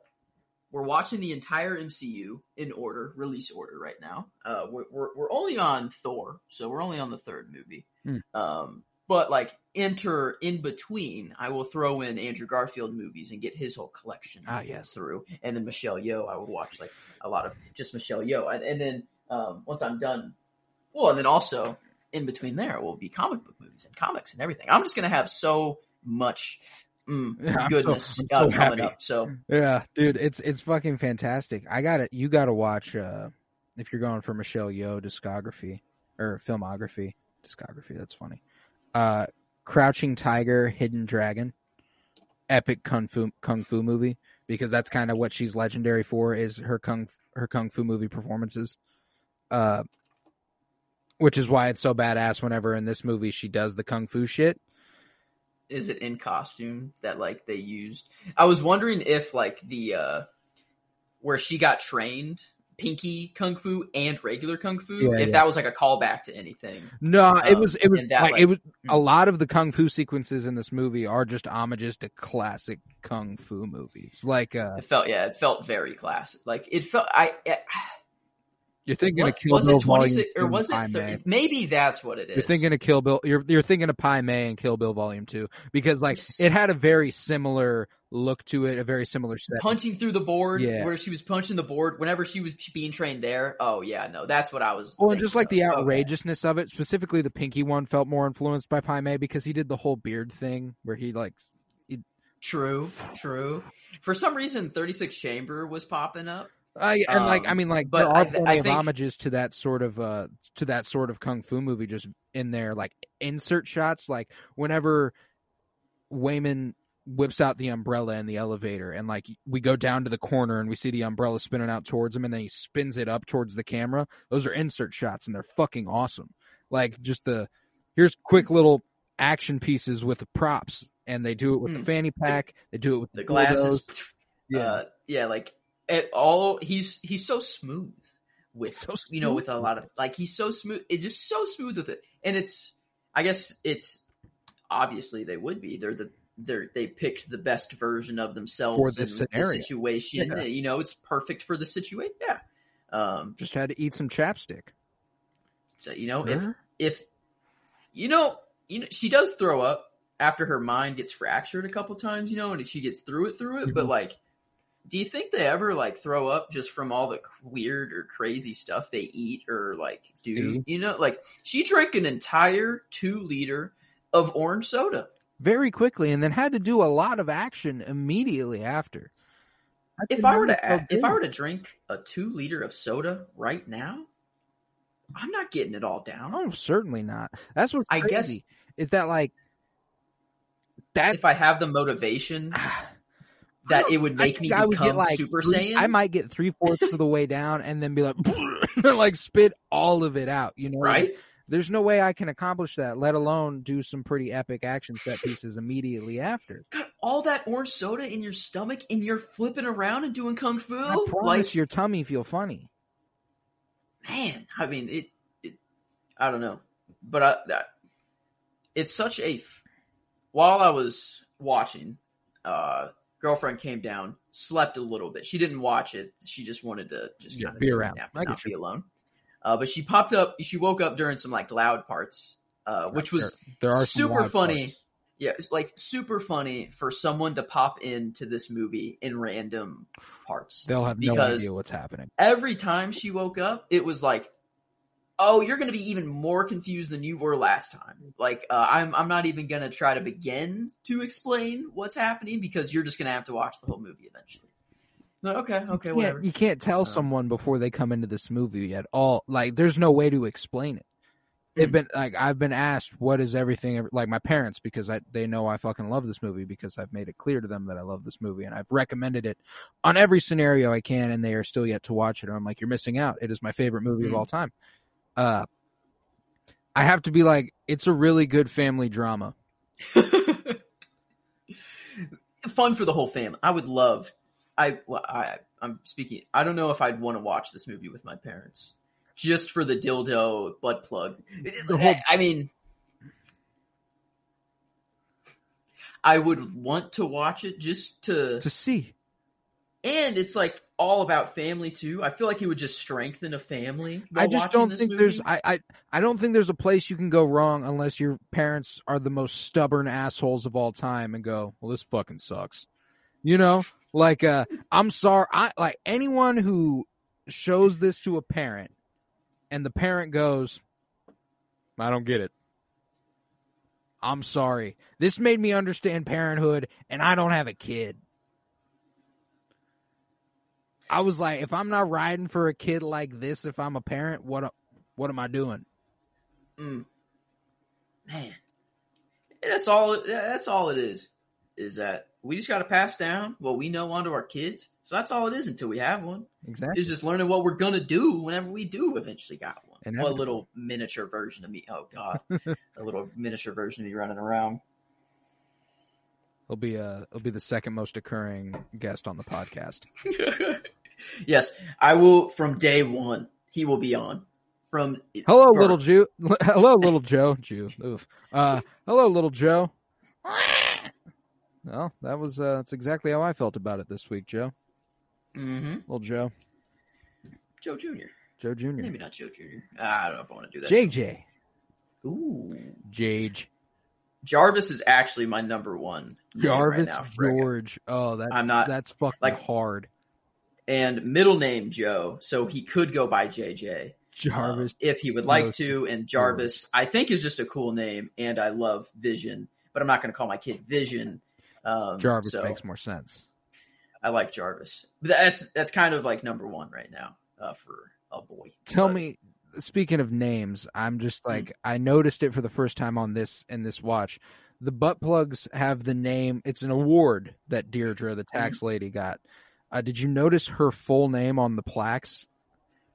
We're watching the entire MCU in order, release order right now. Uh, we're we're, we're only on Thor, so we're only on the third movie. Hmm. Um, but like enter in between, I will throw in Andrew Garfield movies and get his whole collection Ah, yes. through, and then Michelle Yeoh, I would watch like a lot of just Michelle Yeoh, and, and then um, once I'm done, well, and then also in between there will be comic book movies and comics and everything. I'm just gonna have so much mm, Yeah, I'm so- goodness I'm uh, so coming happy. up. So Yeah, dude, it's it's fucking fantastic. I got it. You got to watch uh if you're going for Michelle Yeoh discography or filmography, discography. That's funny. Uh, Crouching Tiger, Hidden Dragon, epic kung fu kung fu movie because that's kind of what she's legendary for is her kung her kung fu movie performances. Uh, which is why it's so badass whenever in this movie she does the kung fu shit. is it in costume that like they used? I was wondering if like the uh where she got trained. Pinky kung fu and regular kung fu. Yeah, if yeah. that was like a callback to anything, No, it Um, was it was that, like, like- it was a Mm. lot of the kung fu sequences in this movie are just homages to classic kung fu movies. Like uh it felt yeah, it felt very classic. Like it felt I. I you're thinking what, of Kill was Bill it twenty six Volume or was it? 30, maybe that's what it is. You're thinking of Kill Bill. You're you're thinking of Pai Mei and Kill Bill Volume Two because like it had a very similar look to it, a very similar set. punching through the board Yeah. where she was punching the board whenever she was being trained there. Oh yeah, no, that's what I was. Well, and just like of. the Okay. outrageousness of it, specifically the Pinky one felt more influenced by Pai Mei because he did the whole beard thing where he like True, true. For some reason, Thirty Six Chamber was popping up. I and like I Um, mean like but there are I- plenty I of think- homages to that sort of uh to that sort of kung fu movie just in there like insert shots like whenever Waymond whips out the umbrella in the elevator and like we go down to the corner and we see the umbrella spinning out towards him and then he spins it up towards the camera those are insert shots and they're fucking awesome like just the here's quick little action pieces with the props and they do it with the Mm. fanny pack they do it with The dildos. glasses, yeah uh, yeah, like it all. He's he's so smooth with So you know with a lot of like he's so smooth. It's just so smooth with it, and it's. I guess it's obviously they would be. They're the they they picked the best version of themselves For this in scenario. the situation. Yeah. You know, it's perfect for the situation. Yeah. Um. just had to eat some chapstick So you know if Sure. if you know you know she does throw up after her mind gets fractured a couple times you know and she gets through it through it but Mhm. like do you think they ever like throw up just from all the weird or crazy stuff they eat or like do you know like she drank an entire two liter of orange soda very quickly and then had to do a lot of action immediately after. if i were to add, if i were to drink a two liter of soda right now i'm not getting it all down Oh, certainly not. That's what I guess- is that like that if i have the motivation that it would make me I would become get like Super Saiyan. I might get three fourths of the way down and then be like, like spit all of it out. You know, right? There's no way I can accomplish that, let alone do some pretty epic action set pieces immediately after. Got all that orange soda in your stomach, and you're flipping around and doing kung fu. I promise like, your tummy feel funny. man, I mean, it. it I don't know, but I, that it's such a While I was watching, uh, girlfriend came down, slept a little bit. She didn't watch it. She just wanted to just Yeah, kind of be around. nap I not be alone. Uh, but she popped up. She woke up during some like loud parts, uh, which was There, there are super funny. parts. Yeah, it's like super funny for someone to pop into this movie in random parts. They'll have no idea what's happening. Every time she woke up, it was like, "Oh, you're going to be even more confused than you were last time." Like, uh, I'm I'm not even going to try to begin to explain what's happening because you're just going to have to watch the whole movie eventually. No, okay, okay, Yeah, whatever. you can't tell Um, someone before they come into this movie at all. Like, there's no way to explain it. they've Mm. been like I've been asked what is everything like my parents because I they know I fucking love this movie because I've made it clear to them that I love this movie and I've recommended it on every scenario I can and they are still yet to watch it. And I'm like, you're missing out. It is my favorite movie of Mm. all time. Uh, I have to be like, it's a really good family drama. Fun for the whole family. I would love. I well, I I'm speaking. I don't know if I'd want to watch this movie with my parents, just for the dildo butt plug. Whole- I mean, I would want to watch it just to, To see, and it's like all about family too. I feel like it would just strengthen a family. I just don't think movie. there's I, I I don't think there's a place you can go wrong unless your parents are the most stubborn assholes of all time and go, well, this fucking sucks. You know, like uh, I'm sorry, I like anyone who shows this to a parent, and the parent goes, I don't get it. I'm sorry. This made me understand parenthood, and I don't have a kid. I was like, if I'm not riding for a kid like this, if I'm a parent, what what am I doing? Mm. Man, that's all. That's all it is. Is that we just got to pass down what we know onto our kids. So that's all it is until we have one. Exactly. Is just learning what we're gonna do whenever we do eventually got one. And Well, a little miniature version of me. Oh God, a little miniature version of me running around. He'll be uh he'll be the second most occurring guest on the podcast. yes, I will. From day one, he will be on. From Hello, birth. little Jew. Hello, little Joe. Jew. Oof. Uh, hello, little Joe. Well, that was uh, that's exactly how I felt about it this week, Joe. Mm-hmm. Little Joe, Joe Junior. Joe Junior, Maybe not Joe Junior. I don't know if I want to do that. JJ, Ooh. Jage, Jarvis is actually my number one. Jarvis right George. Oh, that I'm not that's fucking like- hard. and middle name Joe, so he could go by JJ Jarvis. um, if he would like to. And Jarvis, I think, is just a cool name, and I love Vision, but I'm not going to call my kid Vision. Um, Jarvis so makes more sense. I like Jarvis, but that's that's kind of like number one right now uh, for a boy. Tell But- me, speaking of names, I'm Hmm. just like I noticed it for the first time on this in this watch. The butt plugs have the name. It's an award that Deirdre, the tax Hmm. lady, got. Uh, did you notice her full name on the plaques?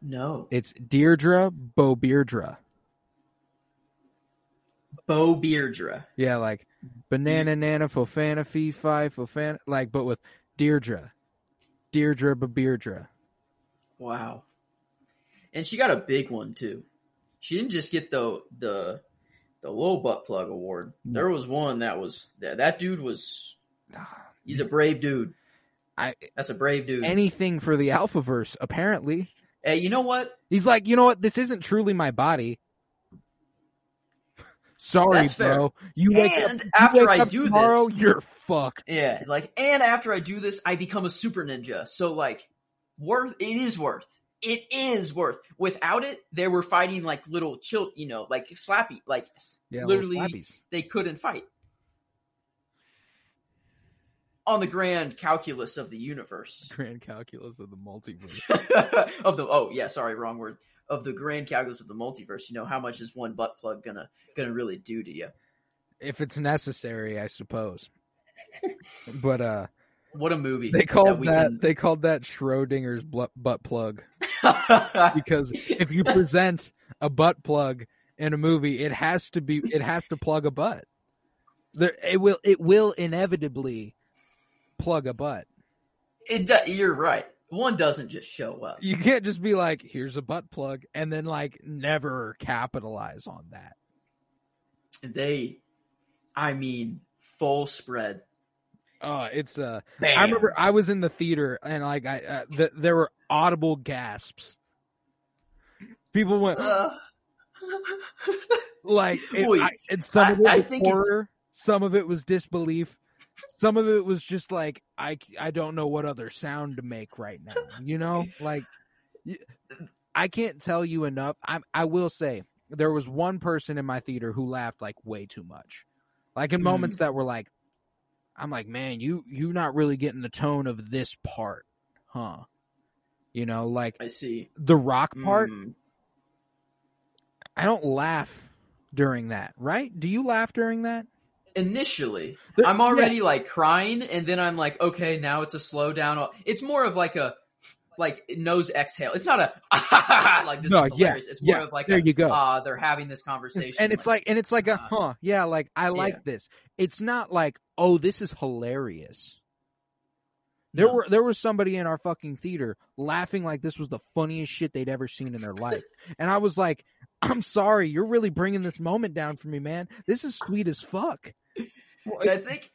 no It's Deirdre Beaubeirdre. Bo Beardra. Yeah, like banana nana fofana fee fi fofana, like but with Deirdre, Deirdre Beaubeirdre. Wow, and she got a big one too. She didn't just get the the the low butt plug award. Mm. There was one that was that that dude was ah, he's a brave dude. I That's a brave dude. anything for the Alphaverse. Apparently, hey, you know what? he's like, you know what? This isn't truly my body. Sorry, That's fair. bro. You wake up, And you after wake I do tomorrow, this, you're fucked. yeah, like, and after I do this, I become a super ninja. So like, worth it is worth. It is worth. Without it, they were fighting like little chill, you know, like slappy, like Yeah, literally they couldn't fight. On the grand calculus of the universe. Grand calculus of the multiverse. of the oh yeah, sorry, wrong word. Of the grand calculus of the multiverse, you know, how much is one butt plug gonna gonna really do to you? if it's necessary, I suppose. but uh, What a movie. they called we that, can- they called that Schrodinger's butt plug because if you present a butt plug in a movie, it has to be it has to plug a butt. There, it will it will inevitably plug a butt. it do, you're right. One doesn't just show up. You can't just be like, "Here's a butt plug," and then like never capitalize on that. They, I mean, full spread. Uh, it's uh, Bam. I remember I was in the theater and like I uh, th- there were audible gasps. People went like it, Wait, I, and some of it I- I was horror, some of it was disbelief, some of it was just like I I don't know what other sound to make right now. You know, like I can't tell you enough. I I will say there was one person in my theater who laughed like way too much, like in Mm. moments that were like, I'm like, man, you you not really getting the tone of this part, huh? You know, like I see. the rock part. Mm. I don't laugh during that, right? Do you laugh during that? Initially, I'm already like crying, and then I'm like, okay, now it's a slow down. It's more of like a like nose exhale. It's not a like this No, is yeah, hilarious. it's more yeah, of like there a, you go. Ah, they're having this conversation, and it's like and it's like a uh, huh yeah like i like yeah. this it's not like oh this is hilarious there No. were there was somebody in our fucking theater laughing like this was the funniest shit they'd ever seen in their life and i was like i'm sorry you're really bringing this moment down for me man this is sweet as fuck I think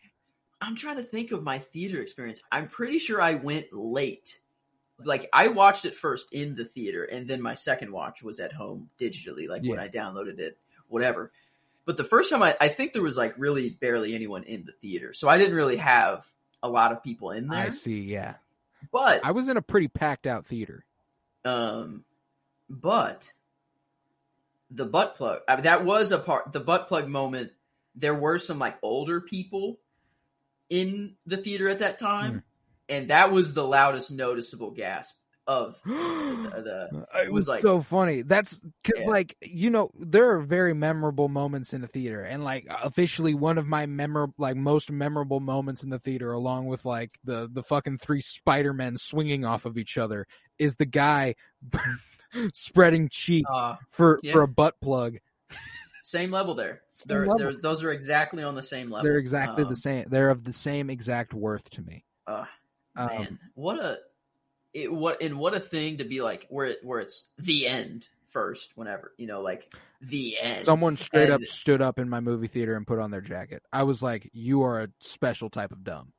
I'm trying to think of my theater experience. I'm pretty sure I went late. Like I watched it first in the theater, and then my second watch was at home digitally, like when I downloaded it, whatever. But the first time I, I think there was like really barely anyone in the theater, so I didn't really have a lot of people in there. i see yeah But i was in a pretty packed out theater um, but the butt plug I mean, that was a part. The butt plug moment. There were some like older people in the theater at that time, hmm. and that was the loudest noticeable gasp of the. the it was was like- so funny. That's 'cause, Yeah. like you know there are very memorable moments in the theater, and like officially one of my memor like most memorable moments in the theater, along with like the the fucking three Spider Men swinging off of each other, is the guy spreading cheek uh, for yeah. for a butt plug. same level there. Same They're, level. they're those are exactly on the same level. They're exactly Um, the same. They're of the same exact worth to me. Uh, Um, man, what a it, what and what a thing to be like where it where it's the end first. Whenever you know, like the end. Someone straight up stood up in my movie theater and put on their jacket. I was like, "You are a special type of dumb."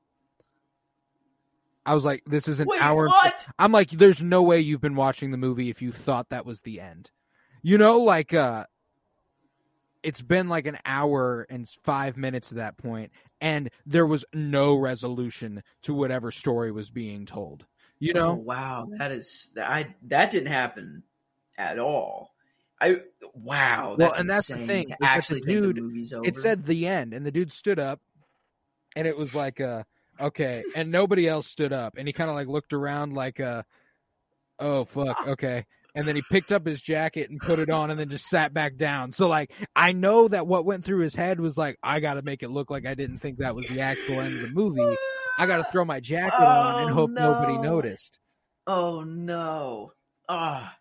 I was like, "This is an Wait, hour." what? I'm like, there's no way you've been watching the movie if you thought that was the end. You know, like uh it's been like an hour and five minutes at that point, and there was no resolution to whatever story was being told. You Oh, know? wow, that is I that didn't happen at all. I wow, Well, and that's the thing, that the actually dude- the movie's over. It said the end, and the dude stood up, and it was like, uh, okay, and nobody else stood up, and he kind of like looked around, like, uh, oh fuck, okay, and then he picked up his jacket and put it on, and then just sat back down. So like, I know that what went through his head was like, I got to make it look like I didn't think that was the actual end of the movie. I got to throw my jacket on and Oh, hope nobody noticed. Oh no! Ah,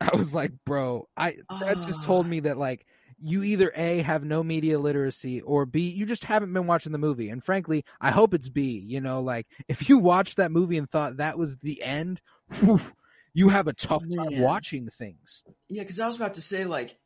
I was like, bro, I that just Ah. told me that like you either A have no media literacy or B you just haven't been watching the movie. And frankly, I hope it's B, you know, like if you watched that movie and thought that was the end, whew, you have a tough time Man. watching things. yeah, because I was about to say like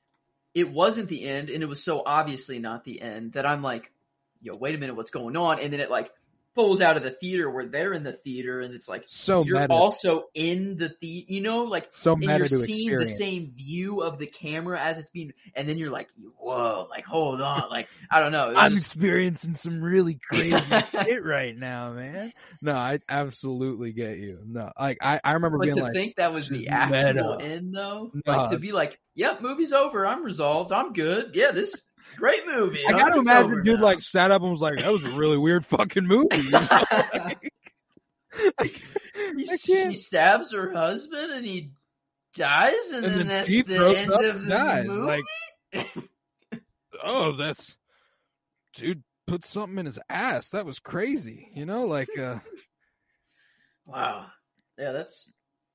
it wasn't the end, and it was so obviously not the end that I'm like, yo, wait a minute, what's going on? And then it like pulls out of the theater where they're in the theater, and it's like So you're meta, also in the the, you know, like so and you're seeing the same view of the camera as it's being, and then you're like, whoa, like hold on, like I don't know. I'm just- experiencing some really crazy shit right now, man. No, I absolutely get you. No, like I, I remember but being to like, think that was the actual meta. end, though, No. like to be like, yep, movie's over, I'm resolved, I'm good. Yeah, this great movie. I Oh, gotta imagine dude now. like sat up and was like, that was a really weird fucking movie. you know? Like, I she stabs her husband and he dies, and, and then, then that's he the end of the dies. movie. Like, oh, that's dude put something in his ass. That was crazy. You know, like uh Wow. Yeah, that's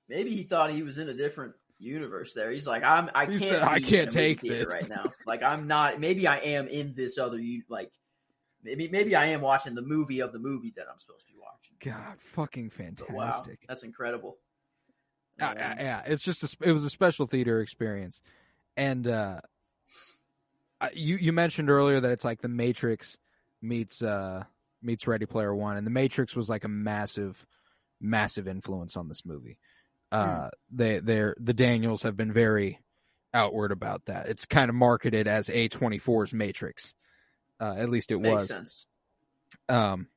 maybe he thought he was in a different universe there. He's like, I'm I can't said, "I can't in a movie take this." right now. Like I'm not maybe I am in this other like maybe maybe I am watching the movie of the movie that I'm supposed to be watching. God, fucking But wow, fantastic. that's incredible. Uh, Um, yeah, it's just a, it was a special theater experience, and uh, you you mentioned earlier that it's like the Matrix meets uh meets Ready Player One, and the Matrix was like a massive, massive influence on this movie. Uh, they they're the Daniels have been very outward about that. It's kind of marketed as A 24's Matrix. Uh, at least it makes was. sense. Um,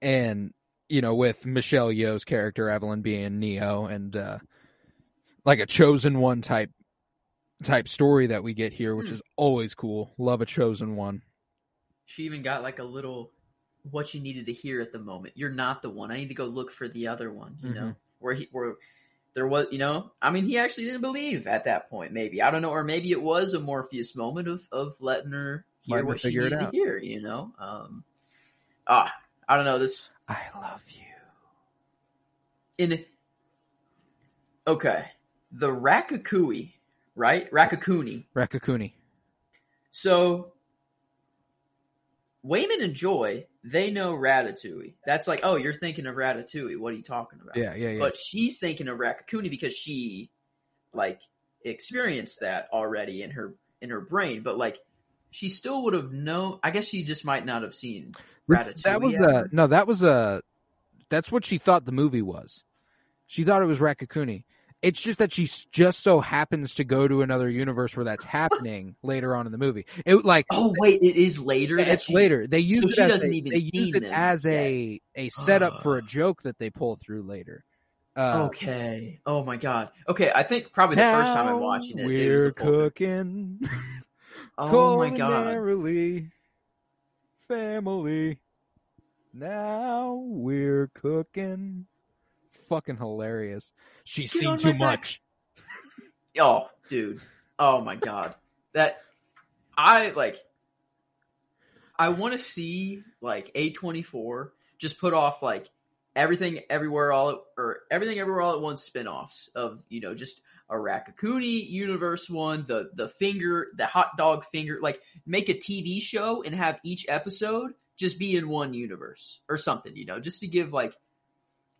and you know, with Michelle Yeoh's character Evelyn being Neo, and uh, like a chosen one type type story that we get here, which Hmm. is always cool. Love a chosen one. She even got like a little what you needed to hear at the moment. You're not the one. I need to go look for the other one. You know Mhm. where he where there was, you know, I mean, he actually didn't believe at that point. Maybe I don't know, or maybe it was a Morpheus moment of of letting her hear Letting her what she needed to out. hear. You know, um, ah, I don't know this I love you. in. Okay, the Rakakui, right? Raccacoonie. Raccacoonie. So Waymond and Joy, they know Ratatouille. That's like, oh, you're thinking of Ratatouille. What are you talking about? Yeah, yeah, yeah. But she's thinking of Raccacoonie because she like experienced that already in her in her brain. But like she still would have known I guess she just might not have seen Ratatouille. that was ever. a no. That was a. That's what she thought the movie was. She thought it was Raccacoonie. It's just that she just so happens to go to another universe where that's happening later on in the movie. It like Oh wait, it is later. it's she- later. They use so it she as doesn't a, even they use it as a a setup for a joke that they pull through later. Uh, Okay. Oh my god. Okay, I think probably the first time I'm watching it, it was we're full- cooking. Oh my god. family. Now we're cooking. Fucking hilarious. She's Get seen too my back. much. Oh, dude. Oh my god. That I like I want to see like A24 just put off like everything everywhere all at, or everything everywhere all at once spin-offs of, you know, just a Raccacoonie universe one, the the finger, the hot dog finger, like make a TV show and have each episode just be in one universe or something, you know, just to give like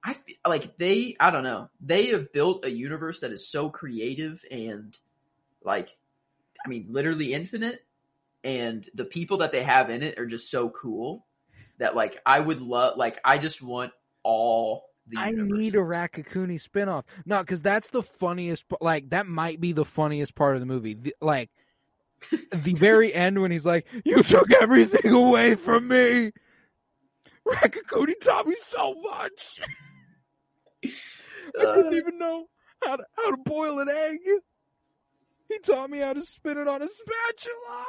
I fe- like they I don't know. They have built a universe that is so creative and like I mean literally infinite and the people that they have in it are just so cool that like I would love like I just want all the I universe. need a Raccacoonie spinoff. No, because that's the funniest. Like that might be the funniest part of the movie. The, like the very end when he's like, "You took everything away from me." Raccacoonie taught me so much. I didn't Uh, even know how to how to boil an egg. He taught me how to spin it on a spatula.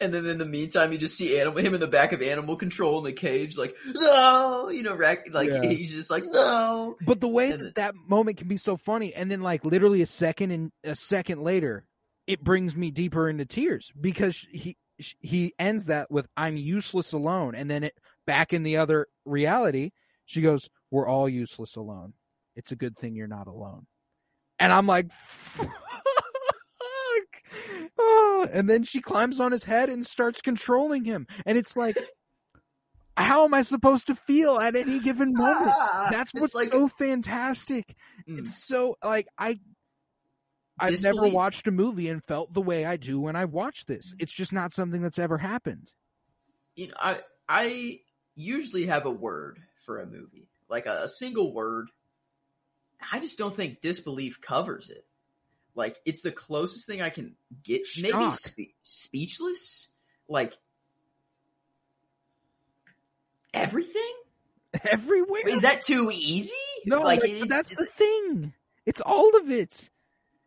and then in the meantime you just see animal him in the back of animal control in the cage like no you know like Yeah. he's just like no But the way And that it- that moment can be so funny, and then like literally a second and a second later, it brings me deeper into tears because he he ends that with "I'm useless alone," and then it back in the other reality, she goes, "We're all useless alone. It's a good thing you're not alone." And I'm like, "Fuck!" Oh, and then she climbs on his head and starts controlling him, and it's like. How am I supposed to feel at any given moment? Ah, That's what's like- so fantastic. Mm. It's so like I I've never watched a movie and felt the way I do when I watch this. It's just not something that's ever happened. you know, I I usually have a word for a movie, like a, a single word. I just don't think disbelief covers it. Like it's the closest thing I can get. Maybe spe- speechless. Like everything Everywhere. is that too easy? no, like like, it- that's the thing. It's all of it.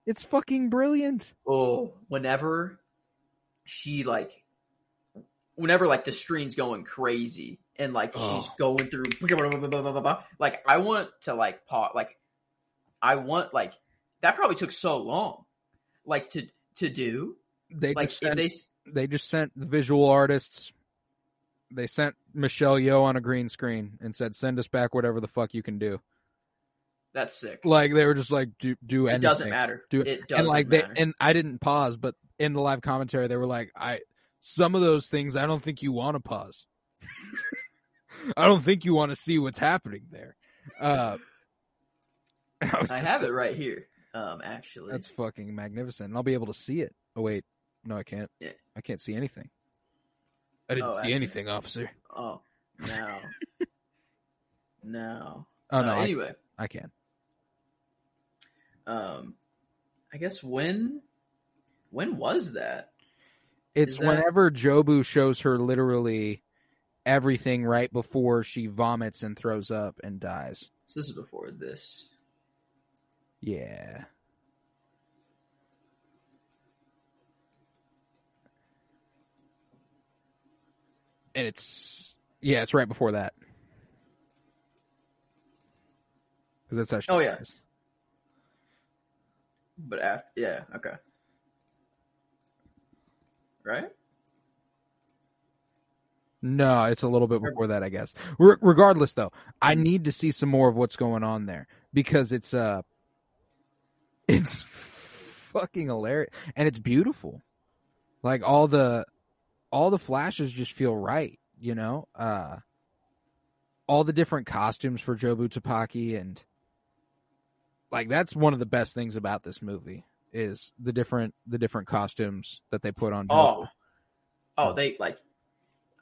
It's fucking brilliant. oh, whenever she like, whenever like the screen's going crazy and like she's Oh. going through, like I want to like pause, like I want like that probably took so long, like to to do, They like just sent, they they, just sent the visual artists. They sent Michelle Yeoh on a green screen and said, "Send us back whatever the fuck you can do." that's sick. Like they were just like, "Do do It doesn't matter. Do it doesn't and like matter. they and I didn't pause, but in the live commentary they were like, I some of those things I don't think you want to pause. I don't think you want to see what's happening there. Uh, I have it right here. Um, actually, that's fucking magnificent. And I'll be able to see it. Oh wait, no, I can't. Yeah. I can't see anything. I didn't Oh, see actually- anything, officer. oh no, no. Oh no, Uh, anyway, I, can. um, I guess when when was that? It's that- whenever Jobu shows her literally everything right before she vomits and throws up and dies. So this is before this. Yeah. And it's yeah, it's right before that. Because that's how she Oh, yeah. dies. But after, yeah, okay. Right? No, it's a little bit before that, I guess. Re- regardless, though, I need to see some more of what's going on there because it's uh, it's fucking hilarious and it's beautiful. Like all the all the flashes just feel right, you know. Uh, all the different costumes for Jobu Tupaki and like that's one of the best things about this movie is the different the different costumes that they put on. Jobu. Oh, oh, they like.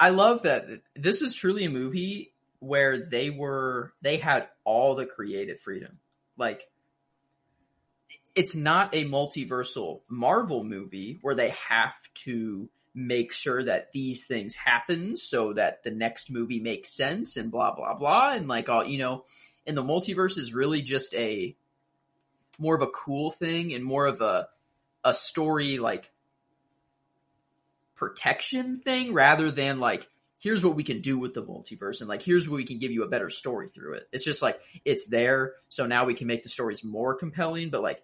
I love that this is truly a movie where they were they had all the creative freedom. Like, it's not a multiversal Marvel movie where they have to make sure that these things happen so that the next movie makes sense and blah blah blah and like all you know and the multiverse is really just a more of a cool thing and more of a a story like protection thing rather than like here's what we can do with the multiverse and like here's what we can give you a better story through it. It's just like it's there so now we can make the stories more compelling but like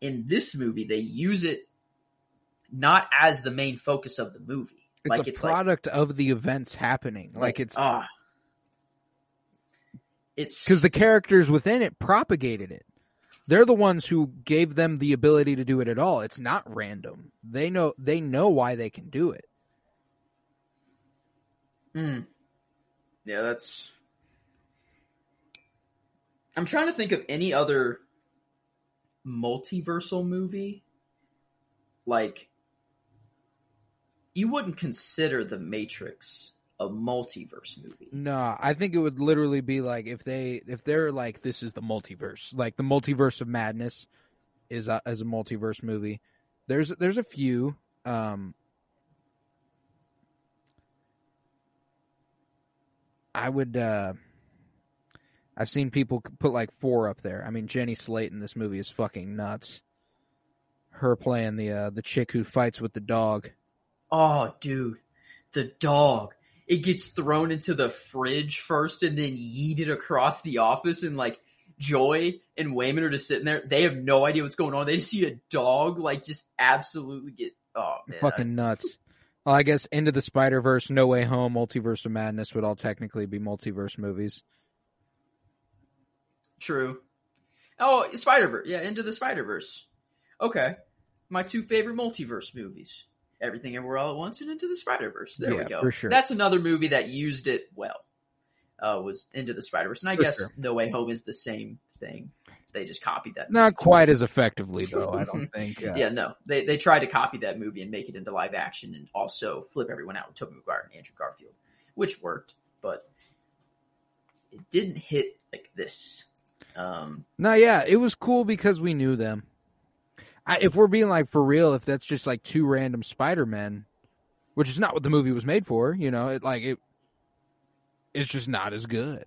in this movie they use it not as the main focus of the movie. It's like a it's product of the events happening. Like, it's ah it's because the characters within it propagated it. They're the ones who gave them the ability to do it at all. It's not random. They know they know why they can do it. Mm. Yeah, that's. I'm trying to think of any other multiversal movie. Like, you wouldn't consider The Matrix a multiverse movie. No, I think it would literally be like if they if they're like this is the multiverse, like the multiverse of madness is a, as a multiverse movie. There's there's a few. Um, I would. Uh, I've seen people put like four up there. I mean, Jenny Slate in this movie is fucking nuts. Her playing the uh, the chick who fights with the dog. Oh, dude, the dog. It gets thrown into the fridge first and then yeeted across the office and like Joy and Waymond are just sitting there. They have no idea what's going on. They just see a dog like just absolutely get oh man. fucking nuts. Well, I guess Into the Spider Verse, No Way Home, Multiverse of Madness would all technically be multiverse movies. True. Oh, Spider Verse. Yeah, Into the Spider Verse. Okay. My two favorite multiverse movies. Everything Everywhere All at Once and Into the Spider Verse. There Yeah, we go. for sure. That's another movie that used it well. Uh, was Into the Spider Verse, and I For guess sure. No Way Home is the same thing. They just copied that. Not quite as effectively, though. I don't think. Uh, Yeah, no, they they tried to copy that movie and make it into live action, and also flip everyone out with Tobey Maguire and Andrew Garfield, which worked, but it didn't hit like this. Um, No, yeah, it was cool because we knew them. I, if we're being like for real, if that's just like two random Spider Men, which is not what the movie was made for, you know, it like it, it's just not as good.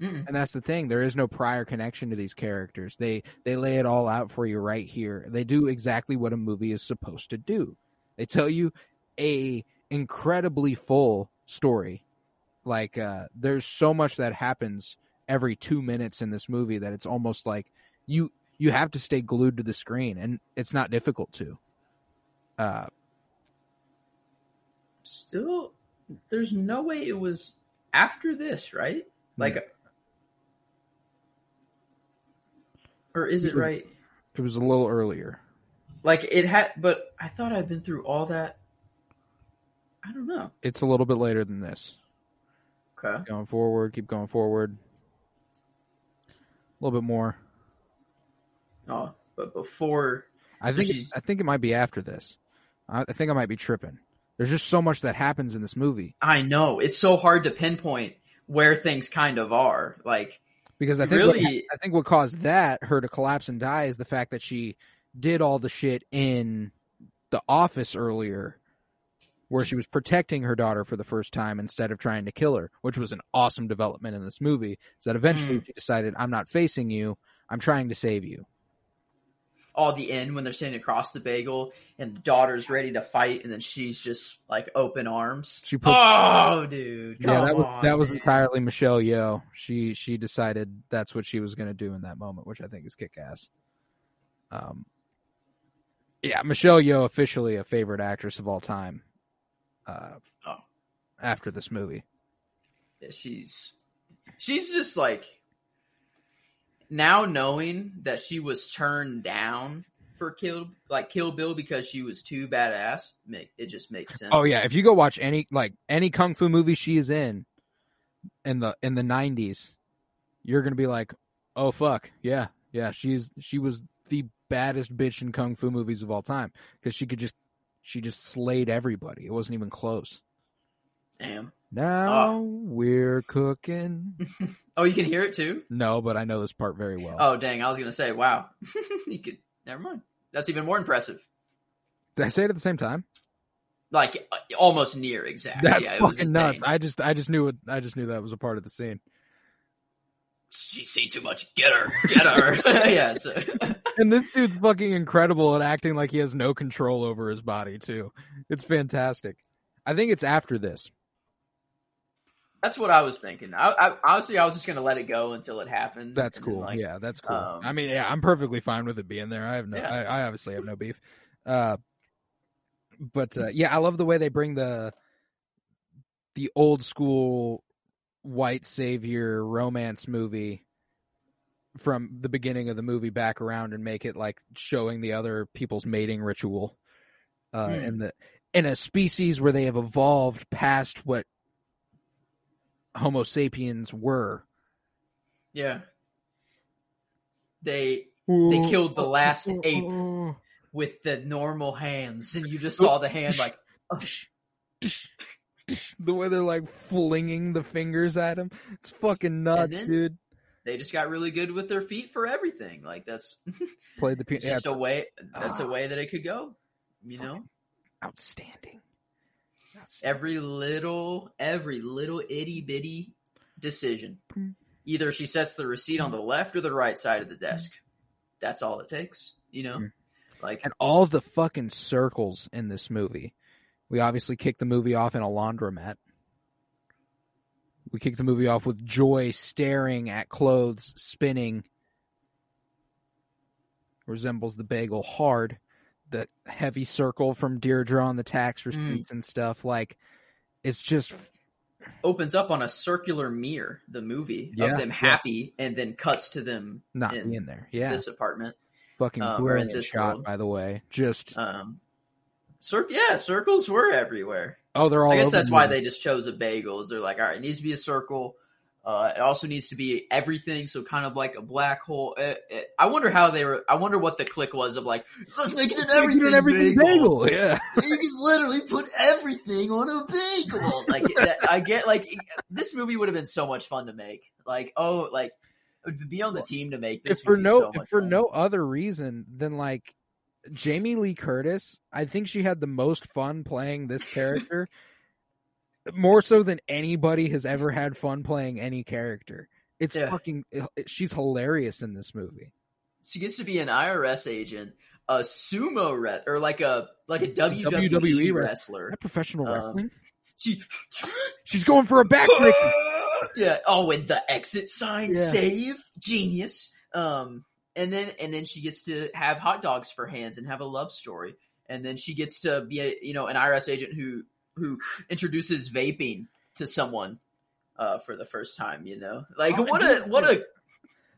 mm-mm. And that's the thing. There is no prior connection to these characters. They they lay it all out for you right here. They do exactly what a movie is supposed to do. They tell you a incredibly full story. Like uh there's so much that happens every 2 minutes in this movie that it's almost like you you have to stay glued to the screen and it's not difficult to. Uh still, there's no way it was after this, right? Like, or is it right? it was a little earlier. Like it had, but I thought I'd been through all that. I don't know. It's a little bit later than this. Okay. Going forward, keep going forward. A little bit more. Oh, but before I think she's- I think it might be after this. I, I think I might be tripping. There's just so much that happens in this movie I know it's so hard to pinpoint where things kind of are. Like, because I think what, Really- I think what caused that her to collapse and die is the fact that she did all the shit in the office earlier, where she was protecting her daughter for the first time instead of trying to kill her, which was an awesome development in this movie. Is that eventually Mm. she decided, "I'm not facing you. I'm trying to save you." All the end when they're standing across the bagel and the daughter's ready to fight, and then she's just like open arms. She put Oh, dude! yeah, that was on, that was man. entirely Michelle Yeoh. She she decided that's what she was going to do in that moment, which I think is kick ass. Um, yeah, Michelle Yeoh officially a favorite actress of all time. Uh, Oh. after this movie, Yeah, she's she's just like now knowing that she was turned down for Kill like Kill Bill because she was too badass. Make it just makes sense. oh yeah, if you go watch any like any kung fu movie she is in in the in the nineties, you're gonna be like, oh fuck, yeah, yeah, she's she was the baddest bitch in kung fu movies of all time because she could just she just slayed everybody. It wasn't even close. Damn. Now we're cooking. Oh, you can hear it too. No, but I know this part very well. Oh dang! I was gonna say, wow. you could. Never mind. That's even more impressive. Did I say it at the same time? Like uh, almost near exact. That's yeah, it was fucking nuts. I just I just knew it. I just knew that was a part of the scene. She's seen too much. Get her. Get her. yeah. So. And this dude's fucking incredible at acting like he has no control over his body too. It's fantastic. I think it's after this. That's what I was thinking. I, I honestly, I was just gonna let it go until it happened. That's then, cool. like, yeah, that's cool. um, I mean, yeah, I'm perfectly fine with it being there. I have no, Yeah. I, I obviously have no beef. Uh, but uh, yeah, I love the way they bring the the old school white savior romance movie from the beginning of the movie back around and make it like showing the other people's mating ritual uh in the in a species where they have evolved past what homo sapiens were Yeah. They They killed the last ape. Oh. with the normal hands, and you just saw the hand like. the way they're like flinging the fingers at him. It's fucking nuts, dude. They just got really good with their feet for everything. Like that's Played the piano. just a way. That's a Ah. way that it could go. You know, outstanding. Every little, every little itty bitty decision. Mm. Either she sets the receipt on the left or the right side of the desk. That's all it takes. You know, Mm. like and all the fucking circles in this movie. We obviously kick the movie off in a laundromat. We kick the movie off with Joy staring at clothes spinning. Resembles the bagel hard. The heavy circle from Deirdre on the tax receipts and stuff. Like, it's just opens up on a circular mirror. The movie Yeah, of them yeah. happy, and then cuts to them not in in there. Yeah. this apartment. fucking um, in brilliant this shot, world. by the way. Just, Um, cir- yeah, circles were everywhere. oh, they're all I guess that's why they just chose a bagel. Is they're like, all right, it needs to be a circle. Uh, it also needs to be everything, so kind of like a black hole. Uh, uh, I wonder how they were. I wonder what the click was of like, let's make it an everything, Everything, everything bagel. bagel. Yeah. you can literally put everything on a bagel. Like that, I get, like this movie would have been so much fun to make. Like, oh, like to be on the team to make this. if for no so if for fun. no other reason than like Jamie Lee Curtis, I think she had the most fun playing this character. more so than anybody has ever had fun playing any character. It's Yeah. fucking she's hilarious in this movie. she gets to be an IRS agent, a sumo re- or like a like a WWE, WWE wrestler. wrestler. Is that professional Um, wrestling? She She's going for a backbreaker. yeah. Oh, and the exit sign Yeah. save genius. Um, and then and then she gets to have hot dogs for hands and have a love story. And then she gets to be a you know an IRS agent who who introduces vaping to someone uh, for the first time. You know, like Oh, what a what a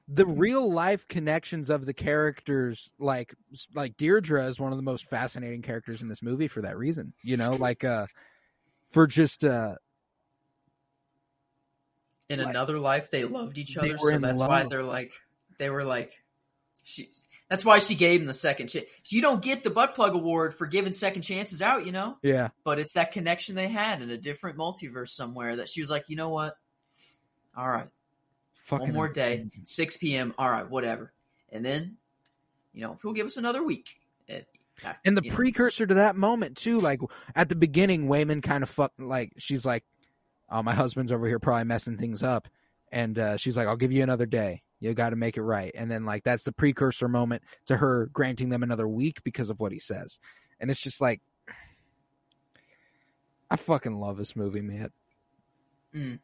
the real life connections of the characters like like Deirdre is one of the most fascinating characters in this movie for that reason. You know, like uh for just uh in Like, another life they loved each other so that's why they're like they were like she that's why she gave him the second chance. You don't get the butt plug award for giving second chances out you know? Yeah. but it's that connection they had in a different multiverse somewhere that she was like you know what? All right. Fucking one more day. 6 p.m all right whatever. And then you know he'll give us another week. And- And the you know. precursor to that moment too, like at the beginning, Waymond kind of fuck like she's like, "Oh, my husband's over here probably messing things up," and uh, she's like, "I'll give you another day. You got to make it right." And then like that's the precursor moment to her granting them another week because of what he says, and it's just like, I fucking love this movie, man. Mm.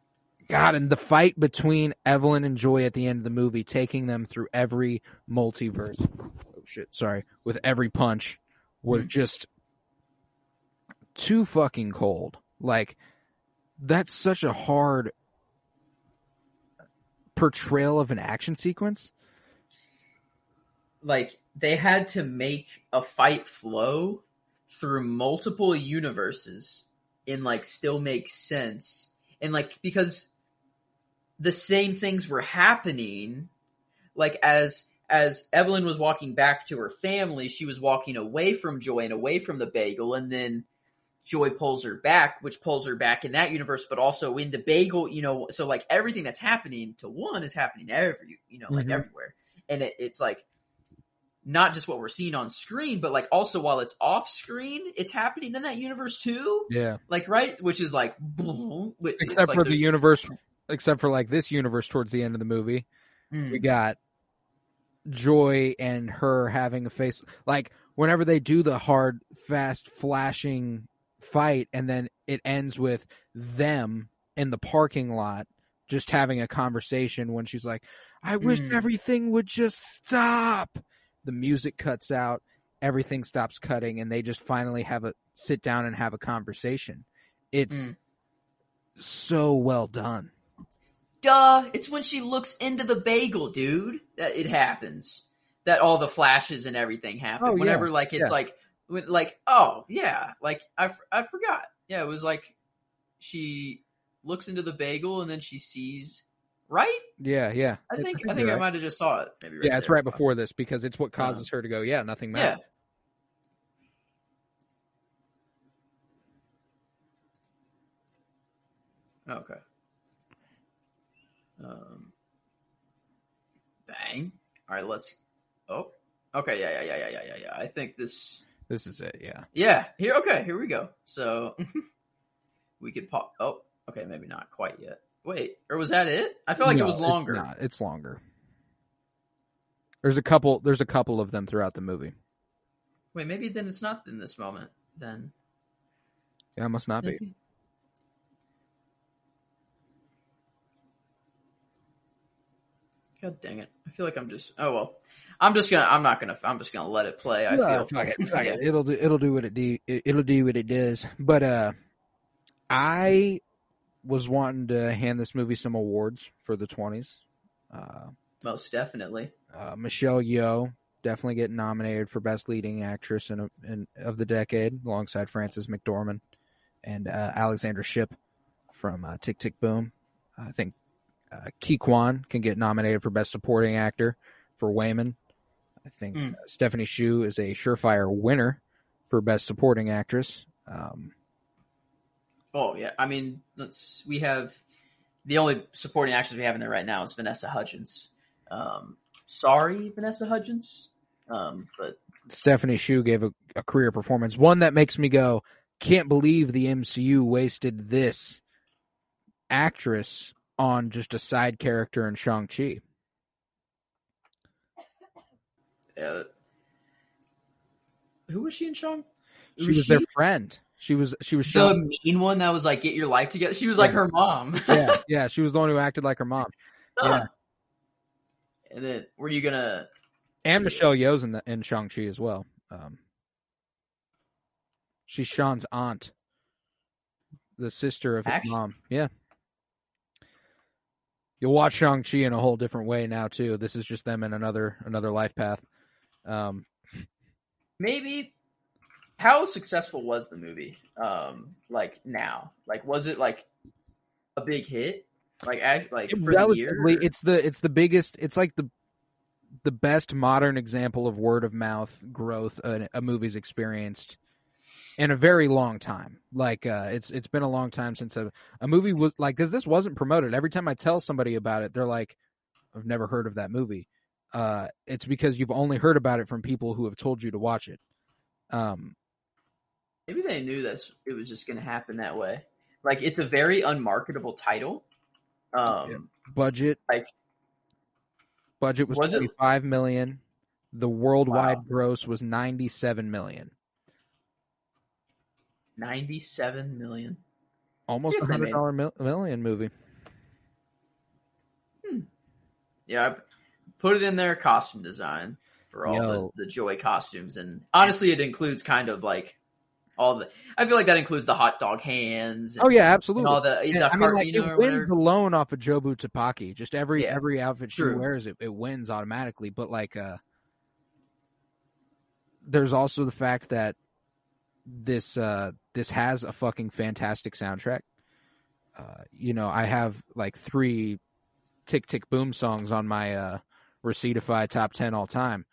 God, and the fight between Evelyn and Joy at the end of the movie, taking them through every multiverse. Oh shit, sorry, with every punch was Mhm. just too fucking cold. Like that's such a hard portrayal of an action sequence. like they had to make a fight flow through multiple universes and like still make sense and like because the same things were happening like as as Evelyn was walking back to her family she was walking away from Joy and away from the bagel and then Joy pulls her back which pulls her back in that universe but also in the bagel you know so like everything that's happening to one is happening every you know like Mhm. everywhere and it, it's like not just what we're seeing on screen, but like also while it's off screen, it's happening in that universe too. Yeah. Like right, which is like, Except like for the universe except for like this universe towards the end of the movie. Mm. we got Joy and her having a face like whenever they do the hard, fast, flashing fight, and then it ends with them in the parking lot just having a conversation when she's like, I wish Mm. everything would just stop. The music cuts out, everything stops cutting, and they just finally have a sit down and have a conversation. It's Mm. so well done. Duh! It's when she looks into the bagel, dude. That it happens. That all the flashes and everything happen. Oh, yeah. Whenever like it's Yeah. like, when, like oh yeah, like I, I forgot. Yeah, it was like she looks into the bagel and then she sees right. Yeah, yeah. I think I think I, might have just saw it. Maybe Yeah, it's right before this because it's what causes her to go, yeah, nothing Yeah. Okay. Um. Bang. All right. Let's. Oh. Okay. Yeah. Yeah. Yeah. Yeah. Yeah. Yeah. Yeah. I think this. This is it, yeah. Yeah. Here. Okay. Here we go. So we could pop. Oh. Okay. Maybe not quite yet. Wait. Or was that it? I feel like No, it was it's longer. not. It's longer. There's a couple there's a couple of them throughout the movie. Wait. Maybe then it's not in this moment. Then. Yeah, it must not be. God dang it! I feel like I'm just. Oh well. I'm just gonna. I'm not gonna. I'm just gonna let it play. I No, feel. fuck it, fuck it. It'll do it'll do what it do it- it'll do what it does. But uh I was wanting to hand this movie some awards for the twenties. Uh Most definitely. uh, Michelle Yeoh definitely getting nominated for best leading actress in, a, in of the decade, alongside Frances McDormand and uh, Alexandra Shipp from uh, Tick Tick Boom. I think uh, Ke Quan can get nominated for best supporting actor for Waymond. I think Mm. Stephanie Hsu is a surefire winner for best supporting actress. Um, Oh yeah. I mean, let's. We have the only supporting actress we have in there right now is Vanessa Hudgens. Um, sorry, Vanessa Hudgens. Um, but Stephanie Hsu gave a, a career performance, one that makes me go, can't believe the MCU wasted this actress on just a side character in Shang Chi. Uh, who was she in Shang? She was their friend. She was she was the Shang. mean one that was like, "Get your life together." She was like Yeah. her mom. yeah, yeah, she was the one who acted like her mom. yeah. And then, were you gonna? And Michelle Yeoh's in the, in Shang Chi as well. Um, she's Sean's aunt, the sister of his Actually- mom. Yeah. You'll watch Shang Chi in a whole different way now too. This is just them in another another life path. Um, maybe how successful was the movie um like now like was it like a big hit like act like for the year or- it's the it's the biggest. It's like the the best modern example of word of mouth growth a, a movie's experienced in a very long time. Like uh, it's it's been a long time since a, a movie was like because this wasn't promoted. Every time I tell somebody about it, they're like, "I've never heard of that movie." Uh, it's because you've only heard about it from people who have told you to watch it. Um, maybe they knew that it was just gonna happen that way like it's a very unmarketable title um Yeah. budget Like- budget was, Was it- twenty five million. The worldwide Wow. gross was ninety seven million. 97 million Almost a hundred dollar mil- million movie. Hmm. yeah I put it in there costume design for all the, the joy costumes, and honestly, it includes kind of like all the. I feel like that includes the hot dog hands. And, Oh yeah, and absolutely. all the, the Yeah, I mean, like it wins alone off of Jobu Tupaki. Just every Yeah, every outfit she true. wears, it, it wins automatically. But like, uh there's also the fact that this uh this has a fucking fantastic soundtrack. Uh, you know, I have like three Tick Tick Boom songs on my uh Receiptify top ten all time.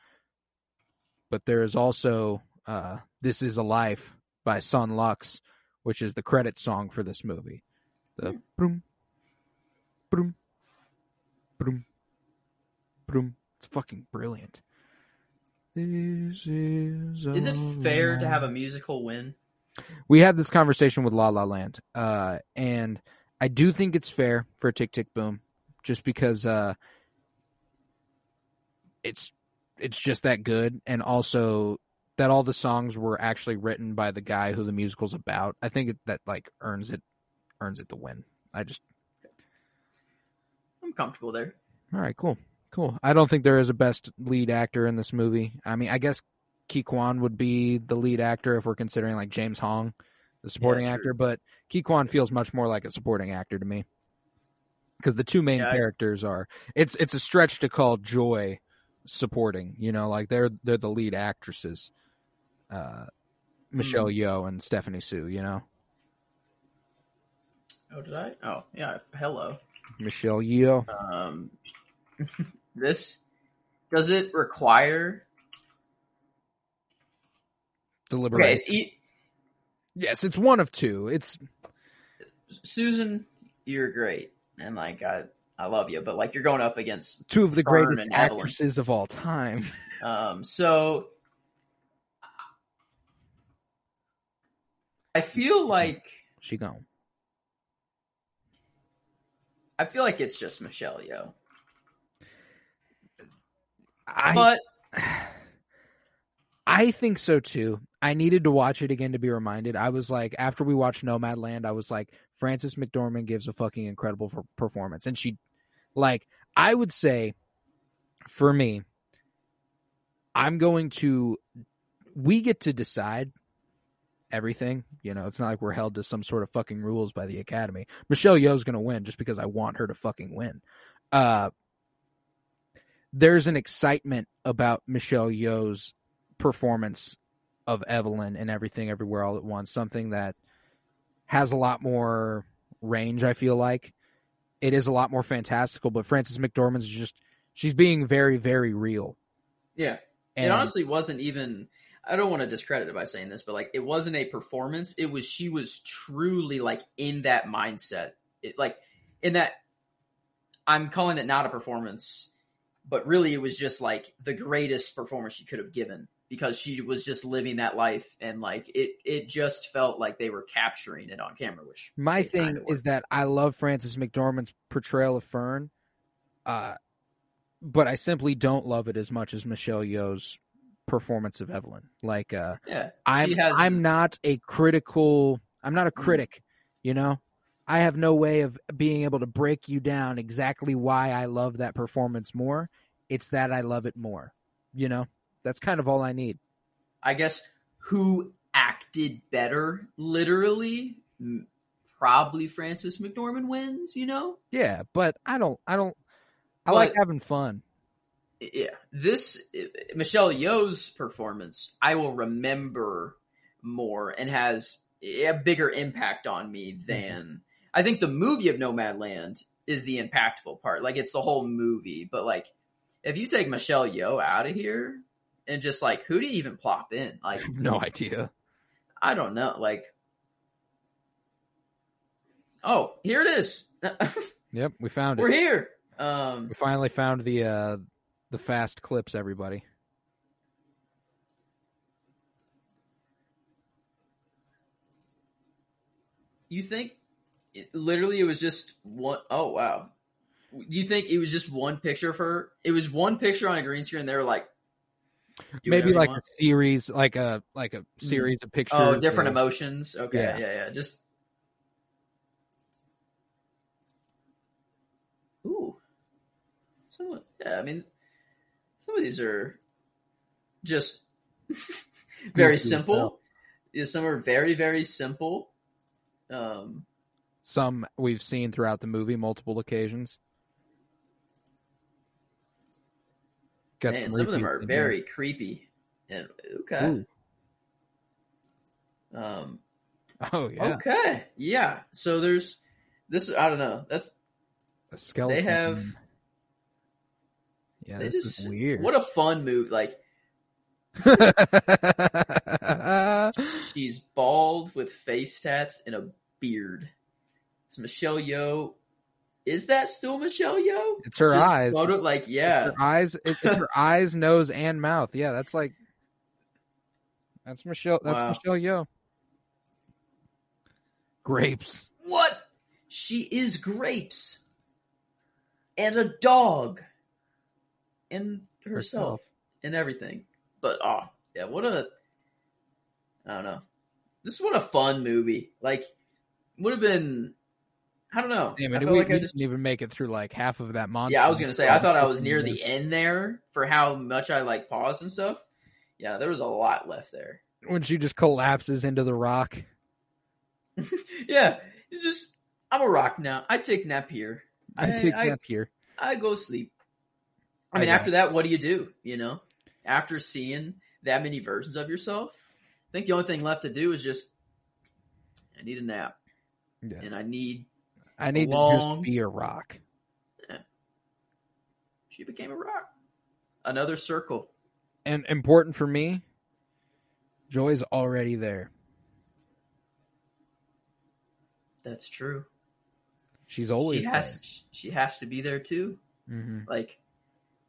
But there is also uh This Is a Life by Son Lux, which is the credit song for this movie. The boom, boom, boom, boom. It's fucking brilliant. This is. Is it fair to have a musical win? We had this conversation with La La Land, uh, and I do think it's fair for Tick Tick Boom, just because uh, it's it's just that good, and also that all the songs were actually written by the guy who the musical's about. I think that like earns it earns it the win. I just I'm comfortable there. all right, cool, cool. I don't think there is a best lead actor in this movie. I mean, I guess Ke Quan would be the lead actor if we're considering like James Hong, the supporting true. actor, but Ke Quan feels much more like a supporting actor to me. Because the two main Yeah, I- characters are it's it's a stretch to call Joy supporting, you know, like they're they're the lead actresses. Uh Michelle Yeoh and Stephanie Hsu, you know. Oh, did I? Oh, yeah. Hello. Michelle Yeoh. Um, this does it require? Deliberation. Okay, it's e- yes, it's one of two. It's Susan. You're great, and like I, I love you, but like you're going up against. two of the Fern greatest and Evelyn. actresses of all time. Um, so I feel like She gone. I feel like it's just Michelle Yeoh. I but I think so too. I needed to watch it again to be reminded. I was like, after we watched Nomadland, I was like, Frances McDormand gives a fucking incredible per- performance, and she, like, I would say, for me, I'm going to. We get to decide everything. You know, it's not like we're held to some sort of fucking rules by the Academy. Michelle Yeoh's going to win just because I want her to fucking win. Uh, there's an excitement about Michelle Yeoh's performance of Evelyn and everything everywhere all at once, something that has a lot more range, I feel like. It is a lot more fantastical, but Frances McDormand's just she's being very, very real. yeah, And it honestly wasn't even. I don't want to discredit it by saying this, but like it wasn't a performance. It was she was truly like in that mindset. It like in that. I'm calling it not a performance, but really it was just like the greatest performance she could have given because she was just living that life and like it. It just felt like they were capturing it on camera, which my thing is that I love Frances McDormand's portrayal of Fern, uh, but I simply don't love it as much as Michelle Yeoh's performance of Evelyn. Like, uh, yeah, I'm has- I'm not a critical. I'm not a critic. You know, I have no way of being able to break you down exactly why I love that performance more. It's that I love it more. You know, that's kind of all I need. I guess who acted better, literally, probably Frances McDormand wins. You know, Yeah, but I don't. I don't. I like having fun. yeah. This Michelle Yeoh's performance, I will remember more and has a bigger impact on me mm-hmm. than I think the movie of Nomadland is the impactful part. Like it's the whole movie, but like if you take Michelle Yeoh out of here and just like who do you even plop in? Like I have no idea. I don't know. Like, oh, here it is. Yep, we found it. We're here. Um, We finally found the uh the fast clips. Everybody. you think it, literally it was just one oh wow. Do you think it was just one picture of her? It was one picture on a green screen. They were like, do Maybe like a series, like a like a series of pictures. oh, different or- emotions. Okay, Yeah. yeah, yeah. Just ooh, some yeah. I mean, some of these are just very simple. Yeah, some are very very simple. Um, Some we've seen throughout the movie multiple occasions. Got man, some of them are in there. very creepy. And okay, Ooh. um, Oh yeah, okay, yeah. So there's this. I don't know. That's a skeleton. They have- Yeah, they this just is weird. What a fun move! Like she's bald with face tats and a beard. It's Michelle Yeoh. Is that still Michelle Yeoh? it's her Just eyes. Photo, like yeah, Her eyes. It, it's her eyes, nose, and mouth. Yeah, that's like. That's Michelle. That's Wow. Michelle Yeoh. Grapes. What? She is grapes. And a dog. And herself. Herself. And everything. But oh, yeah, what a I don't know. This is what a fun movie. Like would have been I don't know. Damn I it! felt We, I just didn't even make it through like half of that monster. Yeah, I was gonna say I thought I was near the end there for how much I like paused and stuff. Yeah, there was a lot left there. when she just collapses into the rock. yeah. Just I'm a rock now. I take nap here. I, I- take I- nap here. I go sleep. I mean, after that, what do you do? You know, after seeing that many versions of yourself, I think the only thing left to do is just, I need a nap, Yeah. and I need. I need to just be a rock. Yeah. She became a rock. Another circle. And important for me, Joy's already there. That's true. She's always she has. She has to be there too. there. hmm Like,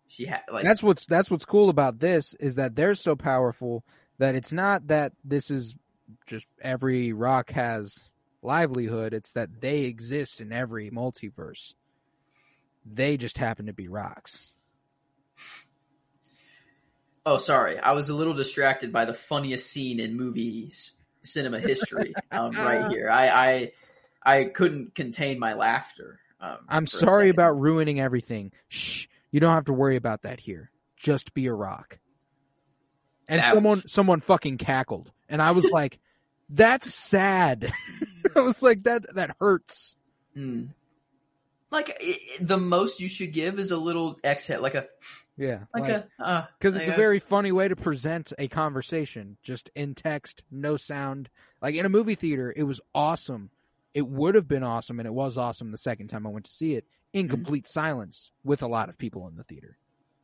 she had. Like that's what's that's what's cool about this is that they're so powerful that it's not that this is just every rock has livelihood it's that they exist in every multiverse. They just happen to be rocks. Oh, sorry. I was a little distracted by the funniest scene in movies cinema history. um, right here, I, I I couldn't contain my laughter. Um, i'm sorry about ruining everything. Shh. You don't have to worry about that here. Just be a rock. And That someone was- someone fucking cackled. And i was like that's sad i was like that that hurts Hmm. Like i i the most you should give is a little exhale, like a yeah like, a uh, because it's a very funny way to present a conversation just in text no sound like in a movie theater it was awesome it would have been awesome and it was awesome the second time i went to see it Mm-hmm. in complete silence with a lot of people in the theater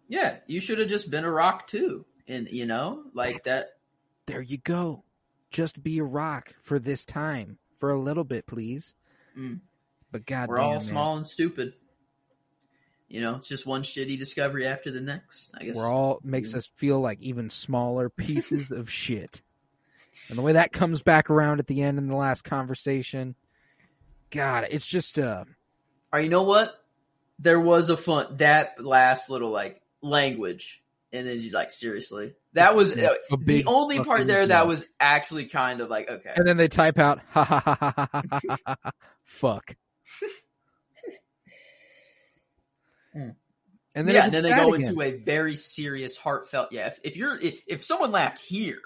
yeah. You should have just been a rock too, and you know, like That's- that. there you go just be a rock for this time for a little bit please Mm. but god We're all small and stupid. You know, it's just one shitty discovery after the next. I guess we're all makes us feel like even smaller pieces of shit and the way that comes back around at the end in the last conversation god it's just uh Or you know what? There was a fun that last little like language, and then she's like, "Seriously." That was Yeah, uh, the only part there that was actually kind of like okay. and then they type out ha ha ha ha ha ha ha, ha, fuck Hmm. and then yeah, and then they go again. into a very serious, heartfelt. Yeah, if, if you're if, if someone laughed here,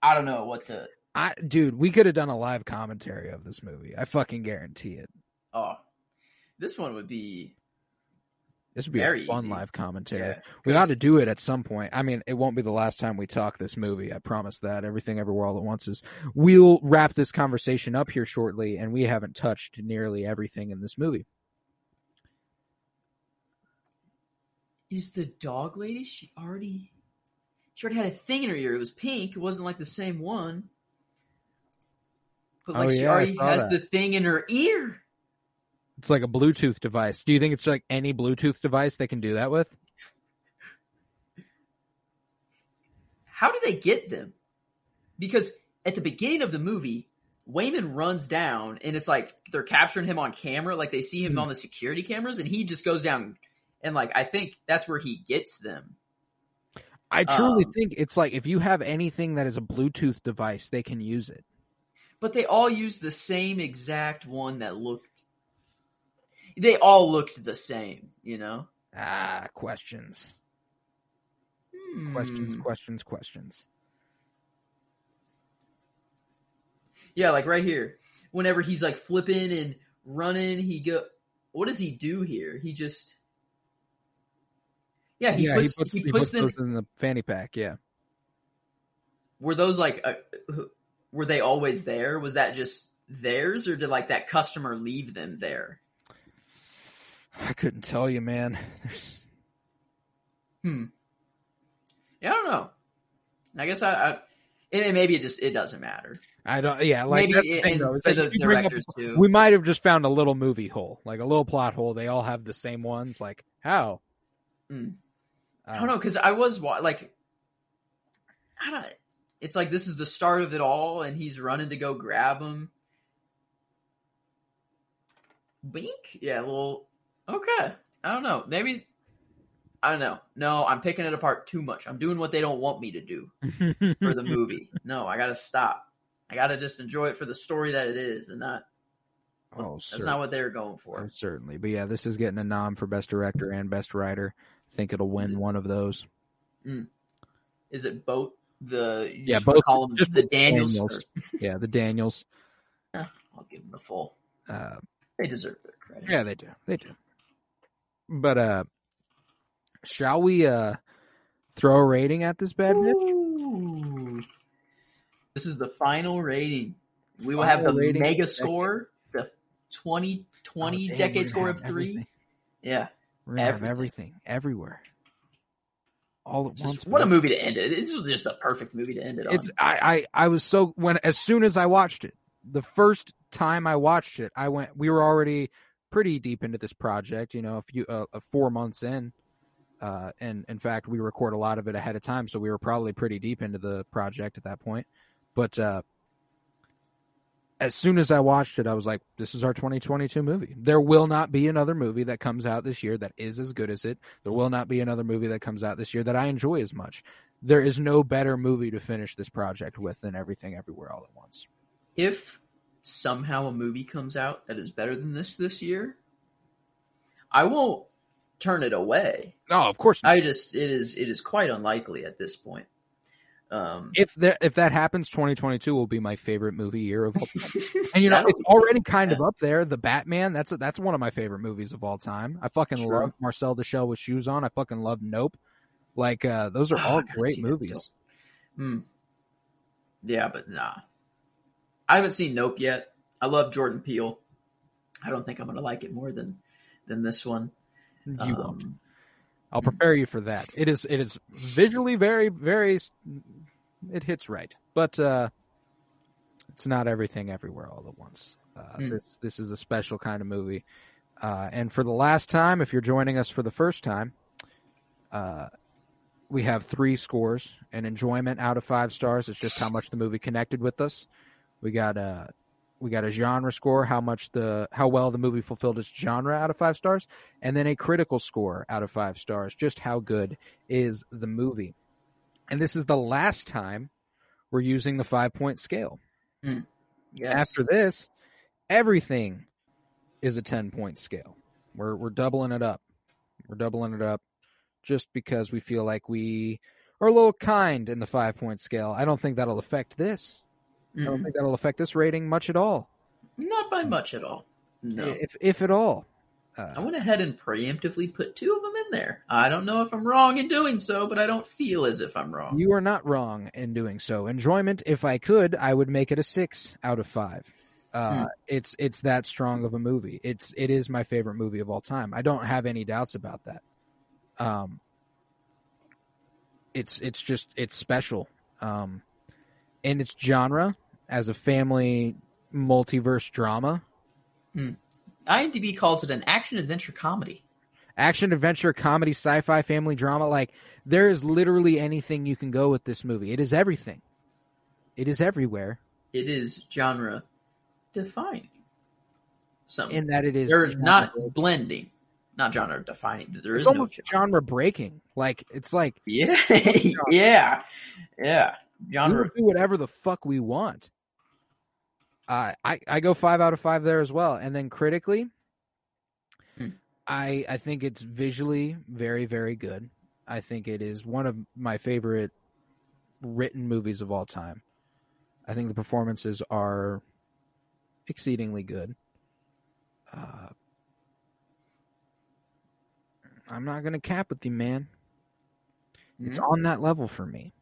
I don't know what to. I, dude we could have done a live commentary of this movie i fucking guarantee it Oh, this one would be this would be Very a fun easy. live commentary yeah. we 'cause- ought to do it at some point i mean it won't be the last time we talk this movie i promise that everything everywhere all at once is we'll wrap this conversation up here shortly and we haven't touched nearly everything in this movie Is the dog lady? She already, she already had a thing in her ear. It was pink. It wasn't like the same one. But Oh, like she yeah, I already has that. the thing in her ear. It's like a bluetooth device do you think it's like any bluetooth device they can do that with How do they get them? Because at the beginning of the movie, Waymond runs down and it's like they're capturing him on camera, like they see him Hmm. on the security cameras, and he just goes down and like I think that's where he gets them. I truly Um, think it's like if you have anything that is a Bluetooth device, they can use it. But they all use the same exact one that looked they all looked the same, you know? Ah, questions. Questions, Hmm. questions, questions. Yeah, like right here. Whenever he's like flipping and running, he go. What does he do here? He just. Yeah, he yeah, puts he puts, he he puts puts them. in the fanny pack. Yeah. Were those like, uh, were they always there? Was that just theirs, or did like that customer leave them there? I couldn't tell you, man. There's Hmm. Yeah, I don't know. I guess I, I and maybe it just it doesn't matter. I don't. Yeah, like maybe that's the it- thing, though, the you bring up- too. we might have just found a little movie hole, like a little plot hole. They all have the same ones. Like how? Mm. Uh, I don't know because I was like, I don't. It's like this is the start of it all, and he's running to go grab him. Bink, yeah, well, okay. I don't know. Maybe I don't know. No, I'm picking it apart too much. I'm doing what they don't want me to do for the movie. no, I gotta stop. I gotta just enjoy it for the story that it is, and not oh, that's certainly. not what they were going for. Oh, certainly. But yeah, this is getting a nom for best director and best writer. I think it'll win it- one of those. Is it both the Yeah, both- call them the the Daniels? Daniels. Yeah, the Daniels. I'll give them the full. Uh, They deserve their credit. yeah, they do. They do. But uh, shall we uh throw a rating at this bad bitch? This is the final rating. We will have the mega score, the 2020 Oh, damn, decade score of three. everything. Yeah. We're gonna have Everything. everything everywhere, all at Just once. what a movie to end it. This was just a perfect movie to end it on. It's I, I I was so when as soon as I watched it, the first time I watched it, I went. We were already pretty deep into this project, you know, a few uh, uh, four months in, uh, and in fact, we record a lot of it ahead of time, so we were probably pretty deep into the project at that point. But uh, as soon as I watched it, I was like, "This is our 2022 movie." There will not be another movie that comes out this year that is as good as it. There will not be another movie that comes out this year that I enjoy as much there is no better movie to finish this project with than Everything Everywhere All at Once. if somehow a movie comes out that is better than this this year, I won't turn it away. No, of course not. I just it is it is quite unlikely at this point. Um, if that if that happens, 2022 will be my favorite movie year of all time. And you know, That'll it's already kind of up there. The Batman, that's a, that's one of my favorite movies of all time. I fucking True. love Marcel the Shell with shoes on. I fucking love Nope. Like uh, those are Oh, all I great movies. Hmm. Yeah, but nah. I haven't seen Nope yet. I love Jordan Peele. I don't think I'm gonna like it more than than this one. You Um, won't. I'll prepare you for that. It is it is visually very very it hits right, but uh, it's not everything everywhere all at once. Uh, Mm. This this is a special kind of movie, uh, and for the last time, if you're joining us for the first time, uh, we have three scores. An enjoyment out of five stars is just how much the movie connected with us. We got a we got a genre score, how much the how well the movie fulfilled its genre out of five stars, and then a critical score out of five stars, just how good is the movie. And this is the last time we're using the five point scale. Hmm. Yes. After this, everything is a 10 point scale. We're, we're doubling it up. We're doubling it up just because we feel like we are a little kind in the five point scale. I don't think that'll affect this. I don't think that'll affect this rating much at all, Not by much at all. No. if if at all. I Uh, went ahead and preemptively put two of them in there. I don't know if I'm wrong in doing so, but I don't feel as if I'm wrong. you are not wrong in doing so. Enjoyment, if I could, I would make it a six out of five. Uh, Hmm. It's it's that strong of a movie. It's it is my favorite movie of all time. I don't have any doubts about that. Um, it's it's just it's special. Um, in its genre as a family multiverse drama, hmm. IMDb calls it an action adventure comedy. action adventure comedy sci-fi family drama like there is literally anything you can go with this movie it is everything it is everywhere It is genre defining. Some in that it is there's not breaking. blending, not genre defining. There it's is no genre. genre breaking like it's like Yeah, yeah, yeah. We Genre. do whatever the fuck we want uh, I, I go five out of five there as well and then critically Hmm. I I think it's visually very very good I think it is one of my favorite written movies of all time. I think the performances are exceedingly good. Uh, I'm not going to cap with you, man. It's Mhm. on that level for me.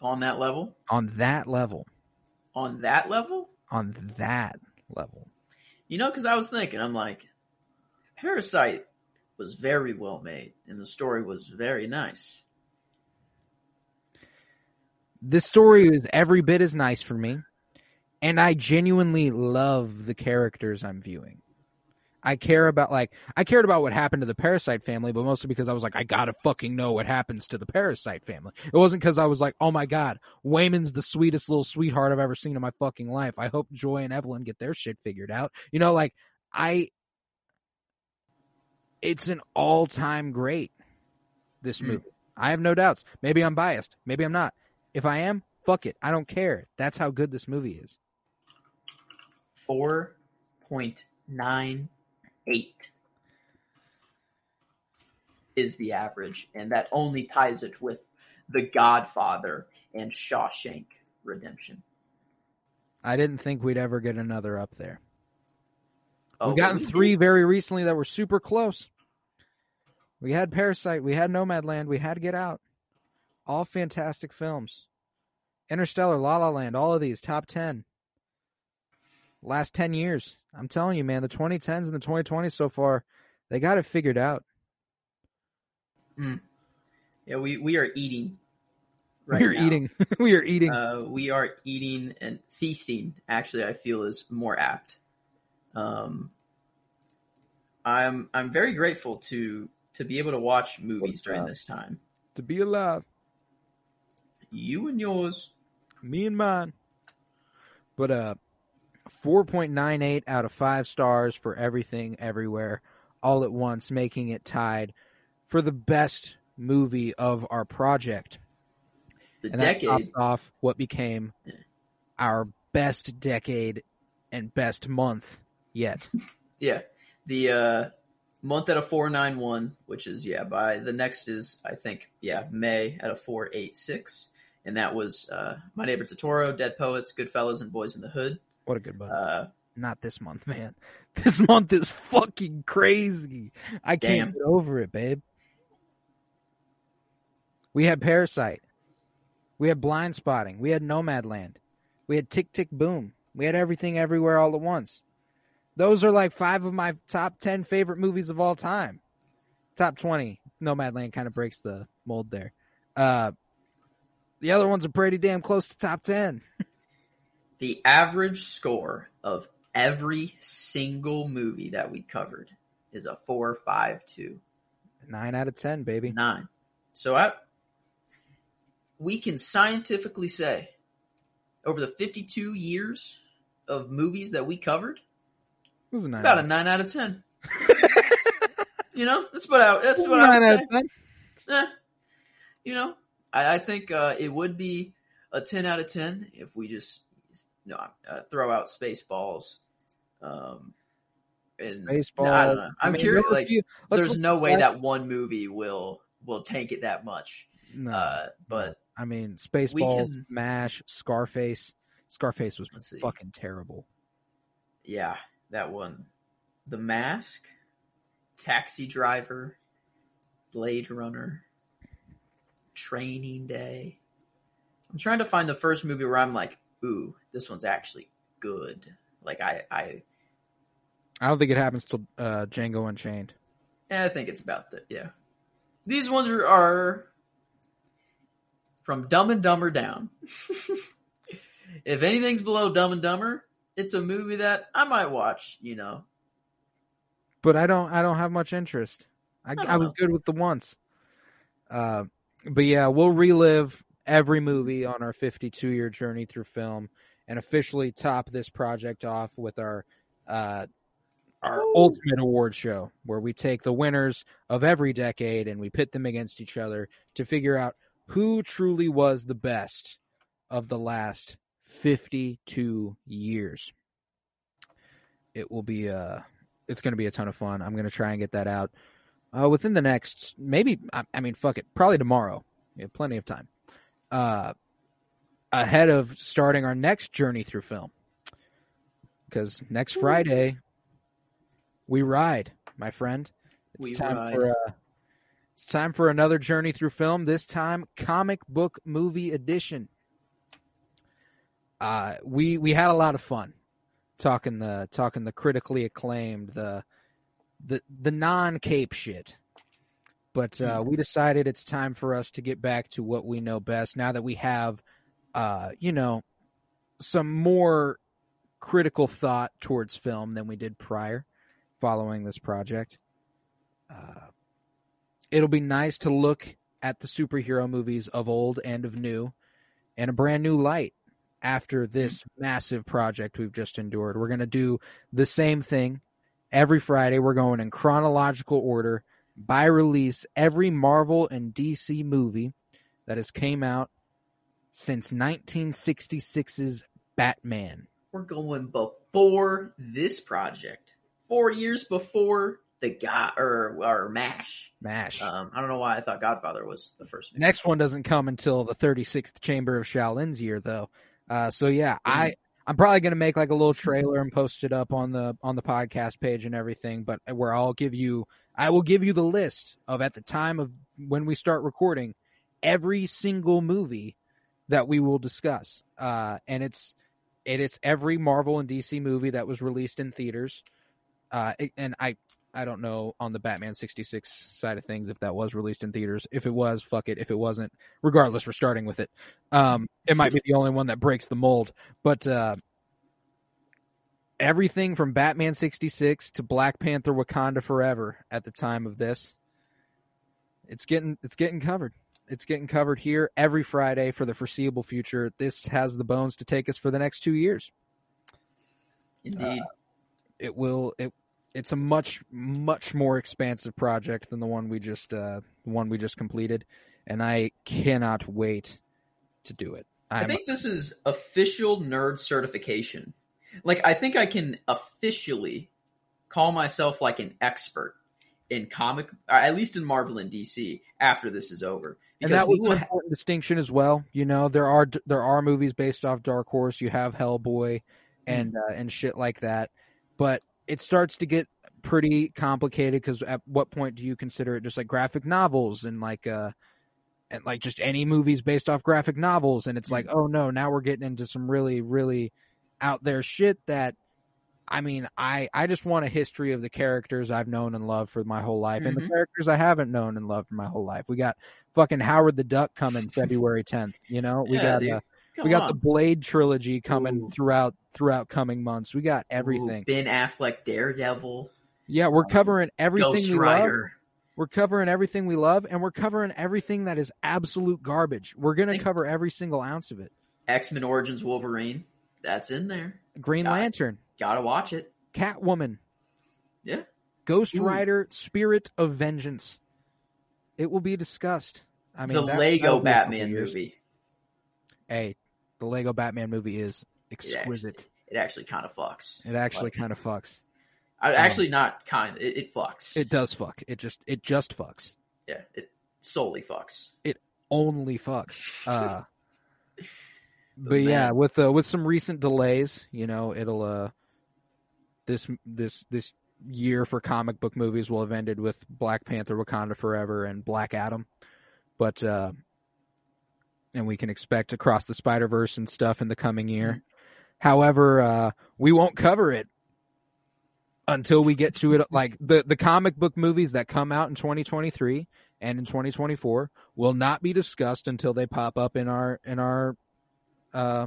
On that level. On that level. On that level, On that level. you know, because I was thinking, I'm like, Parasite was very well made, and the story was very nice. This story is every bit as nice for me, and I genuinely love the characters I'm viewing. I care about like I cared about what happened to the parasite family, but mostly because I was like, I gotta fucking know what happens to the parasite family. It wasn't because I was like, oh my god, Waymond's the sweetest little sweetheart I've ever seen in my fucking life. I hope Joy and Evelyn get their shit figured out. You know, like I it's an all time great, this Mm. movie. I have no doubts. Maybe I'm biased. Maybe I'm not. If I am, fuck it. I don't care. That's how good this movie is. Four point nine eight is the average, and that only ties it with The Godfather and Shawshank Redemption. I didn't think we'd ever get another up there. Oh, We've gotten we three did. very recently that were super close. We had Parasite, we had Nomadland, we had Get Out. All fantastic films. Interstellar, La La Land, all of these top 10. Last 10 years. I'm telling you, man, the 2010s and the 2020s so far, they got it figured out. Yeah, we, we are eating. Right we are now. eating. we are eating. Uh, we are eating and feasting. Actually, I feel is more apt. Um, I'm I'm very grateful to to be able to watch movies during this time. to be alive. You and yours. me and mine. But uh 4.98 out of 5 stars for everything everywhere all at once making it tied for the best movie of our project. The And that decade. topped off what became our best decade and best month yet. Yeah, the uh, month at a four nine one, which is yeah. By the next is I think yeah May at a four eight six, and that was uh, My Neighbor Totoro, Dead Poets, Goodfellas, and Boys in the Hood. What a good month. Uh, Not this month, man. This month is fucking crazy. I can't get over it, babe. We had Parasite. We had Blindspotting. We had Nomadland. We had Tick Tick Boom. We had everything everywhere all at once. Those are like five of my top 10 favorite movies of all time. Top 20. Nomadland kind of breaks the mold there. Uh, the other ones are pretty damn close to top 10. the average score of every single movie that we covered is a four five two Nine out of 10, baby. nine. So I, we can scientifically say over the 52 years of movies that we covered, It nine. about a nine out of 10. you know, that's what I, that's what I Nine would out say. of 10. Eh, you know, I, I think uh, it would be a 10 out of 10 if we just you know, uh, throw out Spaceballs. Um, and Baseball. No, I don't know. I'm curious. there were a Like, let's there's no way that one movie will will tank it that much. No, Uh, but I mean, Spaceballs, can- Mash, Scarface. Scarface was fucking terrible. yeah, that one, The Mask, Taxi Driver, Blade Runner, Training Day. I'm trying to find the first movie where I'm like, ooh, this one's actually good. Like I, I, I don't think it happens till uh, Django Unchained. I think it's about the yeah. These ones are, are from Dumb and Dumber down. if anything's below Dumb and Dumber, it's a movie that I might watch. You know, But I don't. I don't have much interest. I, don't I was good with the once. Uh, but yeah, we'll relive every movie on our 52 year journey through film, and officially top this project off with our uh, our Woo. ultimate award show, where we take the winners of every decade and we pit them against each other to figure out who truly was the best of the last 52 years. It will be uh it's going to be a ton of fun. I'm going to try and get that out uh, within the next maybe I, I mean fuck it probably tomorrow. We have plenty of time. Uh, ahead of starting our next journey through film, because next Friday we ride, my friend. It's We time ride. for uh, it's time for another journey through film. This time, comic book movie edition. Uh, we we had a lot of fun talking the talking the critically acclaimed the the the non cape shit. But uh, we decided it's time for us to get back to what we know best now that we have, uh, you know, some more critical thought towards film than we did prior following this project. Uh, it'll be nice to look at the superhero movies of old and of new in a brand new light after this massive project we've just endured. We're going to do the same thing every Friday. We're going in chronological order by release every Marvel and DC movie that has came out since 1966's Batman. We're going before this project. Four years before the God or or Mash. Mash. Um, I don't know why I thought Godfather was the first. movie. Next one doesn't come until the 36th Chamber of Shaolin's year, though. Uh, so yeah, I I'm probably gonna make like a little trailer and post it up on the on the podcast page and everything. But where I'll give you, I will give you the list of at the time of when we start recording every single movie that we will discuss. Uh, and it's it, it's every Marvel and DC movie that was released in theaters. Uh, and I I don't know on the Batman 66 side of things if that was released in theaters. If it was, fuck it. If it wasn't, regardless, we're starting with it. Um, it might be the only one that breaks the mold, but uh, everything from Batman 66 to Black Panther Wakanda Forever at the time of this, it's getting it's getting covered. It's getting covered here every Friday for the foreseeable future. This has the bones to take us for the next two years Indeed. it will it it's a much much more expansive project than the one we just uh one we just completed and i cannot wait to do it I I'm, think this is official nerd certification. Like, I think I can officially call myself like an expert in comic, or at least in Marvel and DC after this is over. and that was an ha- important distinction as well you know? There are there are movies based off dark horse. You have hellboy and uh, and shit like that. But it starts to get pretty complicated because at what point do you consider it just like graphic novels and like uh and like just any movies based off graphic novels? And it's like oh no now we're getting into some really really out there shit that i mean i i just want a history of the characters i've known and loved for my whole life and the Mhm. characters i haven't known and loved for my whole life we got fucking howard the duck coming february 10th you know we Yeah, got uh, we got on. the blade trilogy coming Ooh. throughout throughout coming months we got Ooh, everything ben Affleck, Daredevil, yeah we're covering everything Ghost we love Rider. we're covering everything we love, and we're covering everything that is absolute garbage. We're going to cover every single ounce of it. X Men Origins Wolverine. That's in there. Green Got it. Lantern, Gotta watch it. Catwoman, Yeah. Ghost Ooh. Rider, Spirit of Vengeance. It will be discussed. I mean, the that- Lego that'll be a couple Batman movie. Hey, the Lego Batman movie is It actually, exquisite. it actually kind of fucks. It actually kind of fucks. I, Um, actually, not kind. It, it fucks. It does fuck. It just it just fucks. yeah, it solely fucks. It only fucks. Uh, But but yeah, with uh, with some recent delays, you know, it'll uh this this this year for comic book movies will have ended with Black Panther, Wakanda Forever, and Black Adam. But uh, and we can expect across the Spider Verse and stuff in the coming year. However, uh, we won't cover it until we get to it. Like the the comic book movies that come out in 2023 and in 2024 will not be discussed until they pop up in our in our uh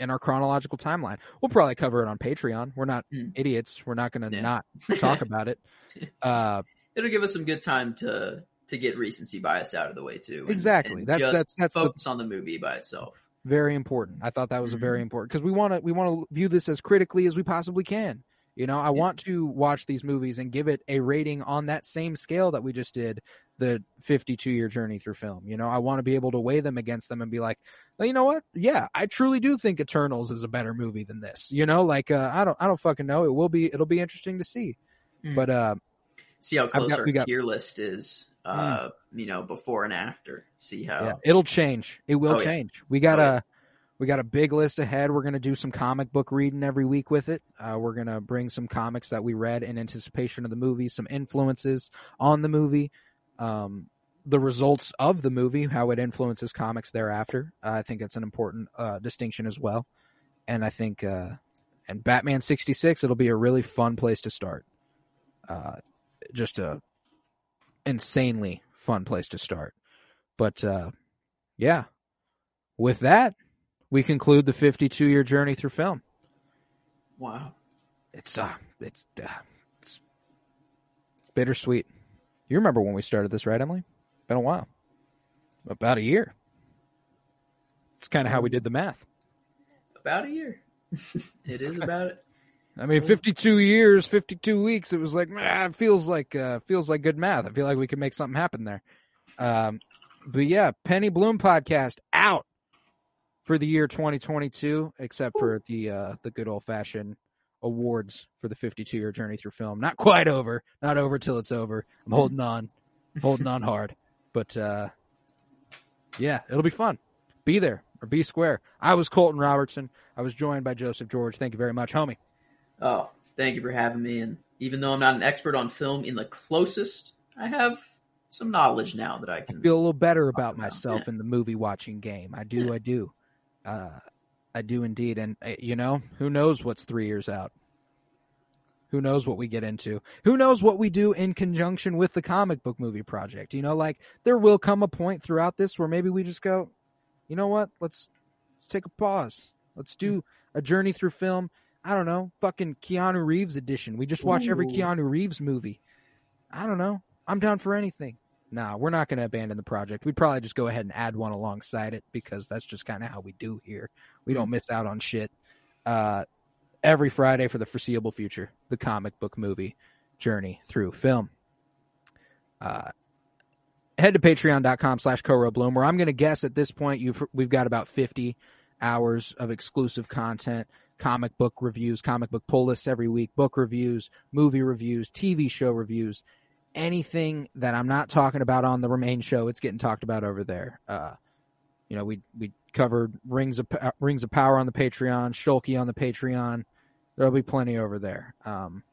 in our chronological timeline. We'll probably cover it on Patreon. We're not Mm. idiots. We're not going to Yeah. not talk about it. Uh It'll give us some good time to to get recency bias out of the way too. and- Exactly. and That's- that's- that's the- focus on the movie by itself. very important. I thought that was a Mhm. very important because we want to we want to view this as critically as we possibly can. You know, I want to watch these movies and give it a rating on that same scale that we just did the 52 year journey through film. You know, I want to be able to weigh them against them and be like, well, you know what? Yeah, I truly do think Eternals is a better movie than this. You know, like uh, I don't I don't fucking know. It will be it'll be interesting to see. Mm. But uh See how close got- our got- tier list is. Uh, you know, before and after. See how. Yeah, it'll change. It will Oh, yeah. change. We got Oh, a yeah. we got a big list ahead. We're gonna do some comic book reading every week with it. Uh, we're gonna bring some comics that we read in anticipation of the movie, some influences on the movie, um, the results of the movie, how it influences comics thereafter. Uh, I think it's an important uh, distinction as well. And I think uh, and Batman sixty six, it'll be a really fun place to start. Uh, just a insanely fun place to start. But uh, yeah, with that, we conclude the 52 year journey through film. Wow. It's uh, it's uh, it's bittersweet. You remember when we started this, right, Emily? Been a while, about a year. It's kind of how we did the math. About a year. it is about it. I mean, 52 years, 52 weeks. It was like, it feels like uh, feels like good math. I feel like we could make something happen there. Um, but yeah, Penny Bloom podcast out for the year 2022, except for the uh, the good old fashioned awards for the 52 year journey through film. Not quite over, not over till it's over. I'm holding on, holding on hard. But uh, yeah, it'll be fun. Be there or be square. I was Colton Robertson. I was joined by Joseph George. Thank you very much, homie. Oh, thank you for having me. And even though I'm not an expert on film in the closest, I have some knowledge now that I can. feel a little better about about, myself yeah. in the movie watching game. I do, Yeah. I do, uh, I do indeed. And uh, you know, who knows what's three years out? Who knows what we get into? Who knows what we do in conjunction with the comic book movie project? You know, like there will come a point throughout this where maybe we just go, you know what? Let's let's take a pause. Let's do a journey through film. I don't know, fucking Keanu Reeves edition. We just watch every Keanu Reeves movie. I don't know. I'm down for anything. Nah, we're not going to abandon the project. We'd probably just go ahead and add one alongside it because that's just kind of how we do here. We don't miss out on shit. Uh, every Friday for the foreseeable future, the comic book movie journey through film. Uh, head to patreon.com slash Bloom, where I'm going to guess at this point you've we've got about 50 hours of exclusive content, comic book reviews, comic book pull lists every week, book reviews, movie reviews, TV show reviews, anything that I'm not talking about on the Remain show, it's getting talked about over there. Uh, you know, we we covered Rings of Rings of Power on the Patreon, Shulky on the Patreon. There'll be plenty over there. Um,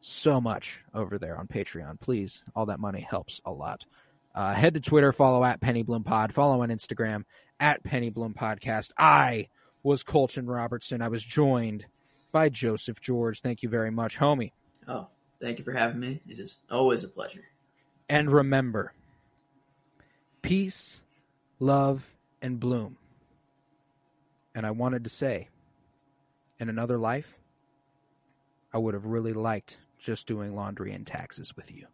so much over there on Patreon. Please, all that money helps a lot. Uh, head to Twitter, follow at Penny Bloom Pod, follow on Instagram at Penny Bloom Podcast. I was Colton Robertson. I was joined by Joseph George. Thank you very much, homie. Oh, thank you for having me. It is always a pleasure. And remember, peace, love, and bloom. And I wanted to say, in another life, I would have really liked just doing laundry and taxes with you.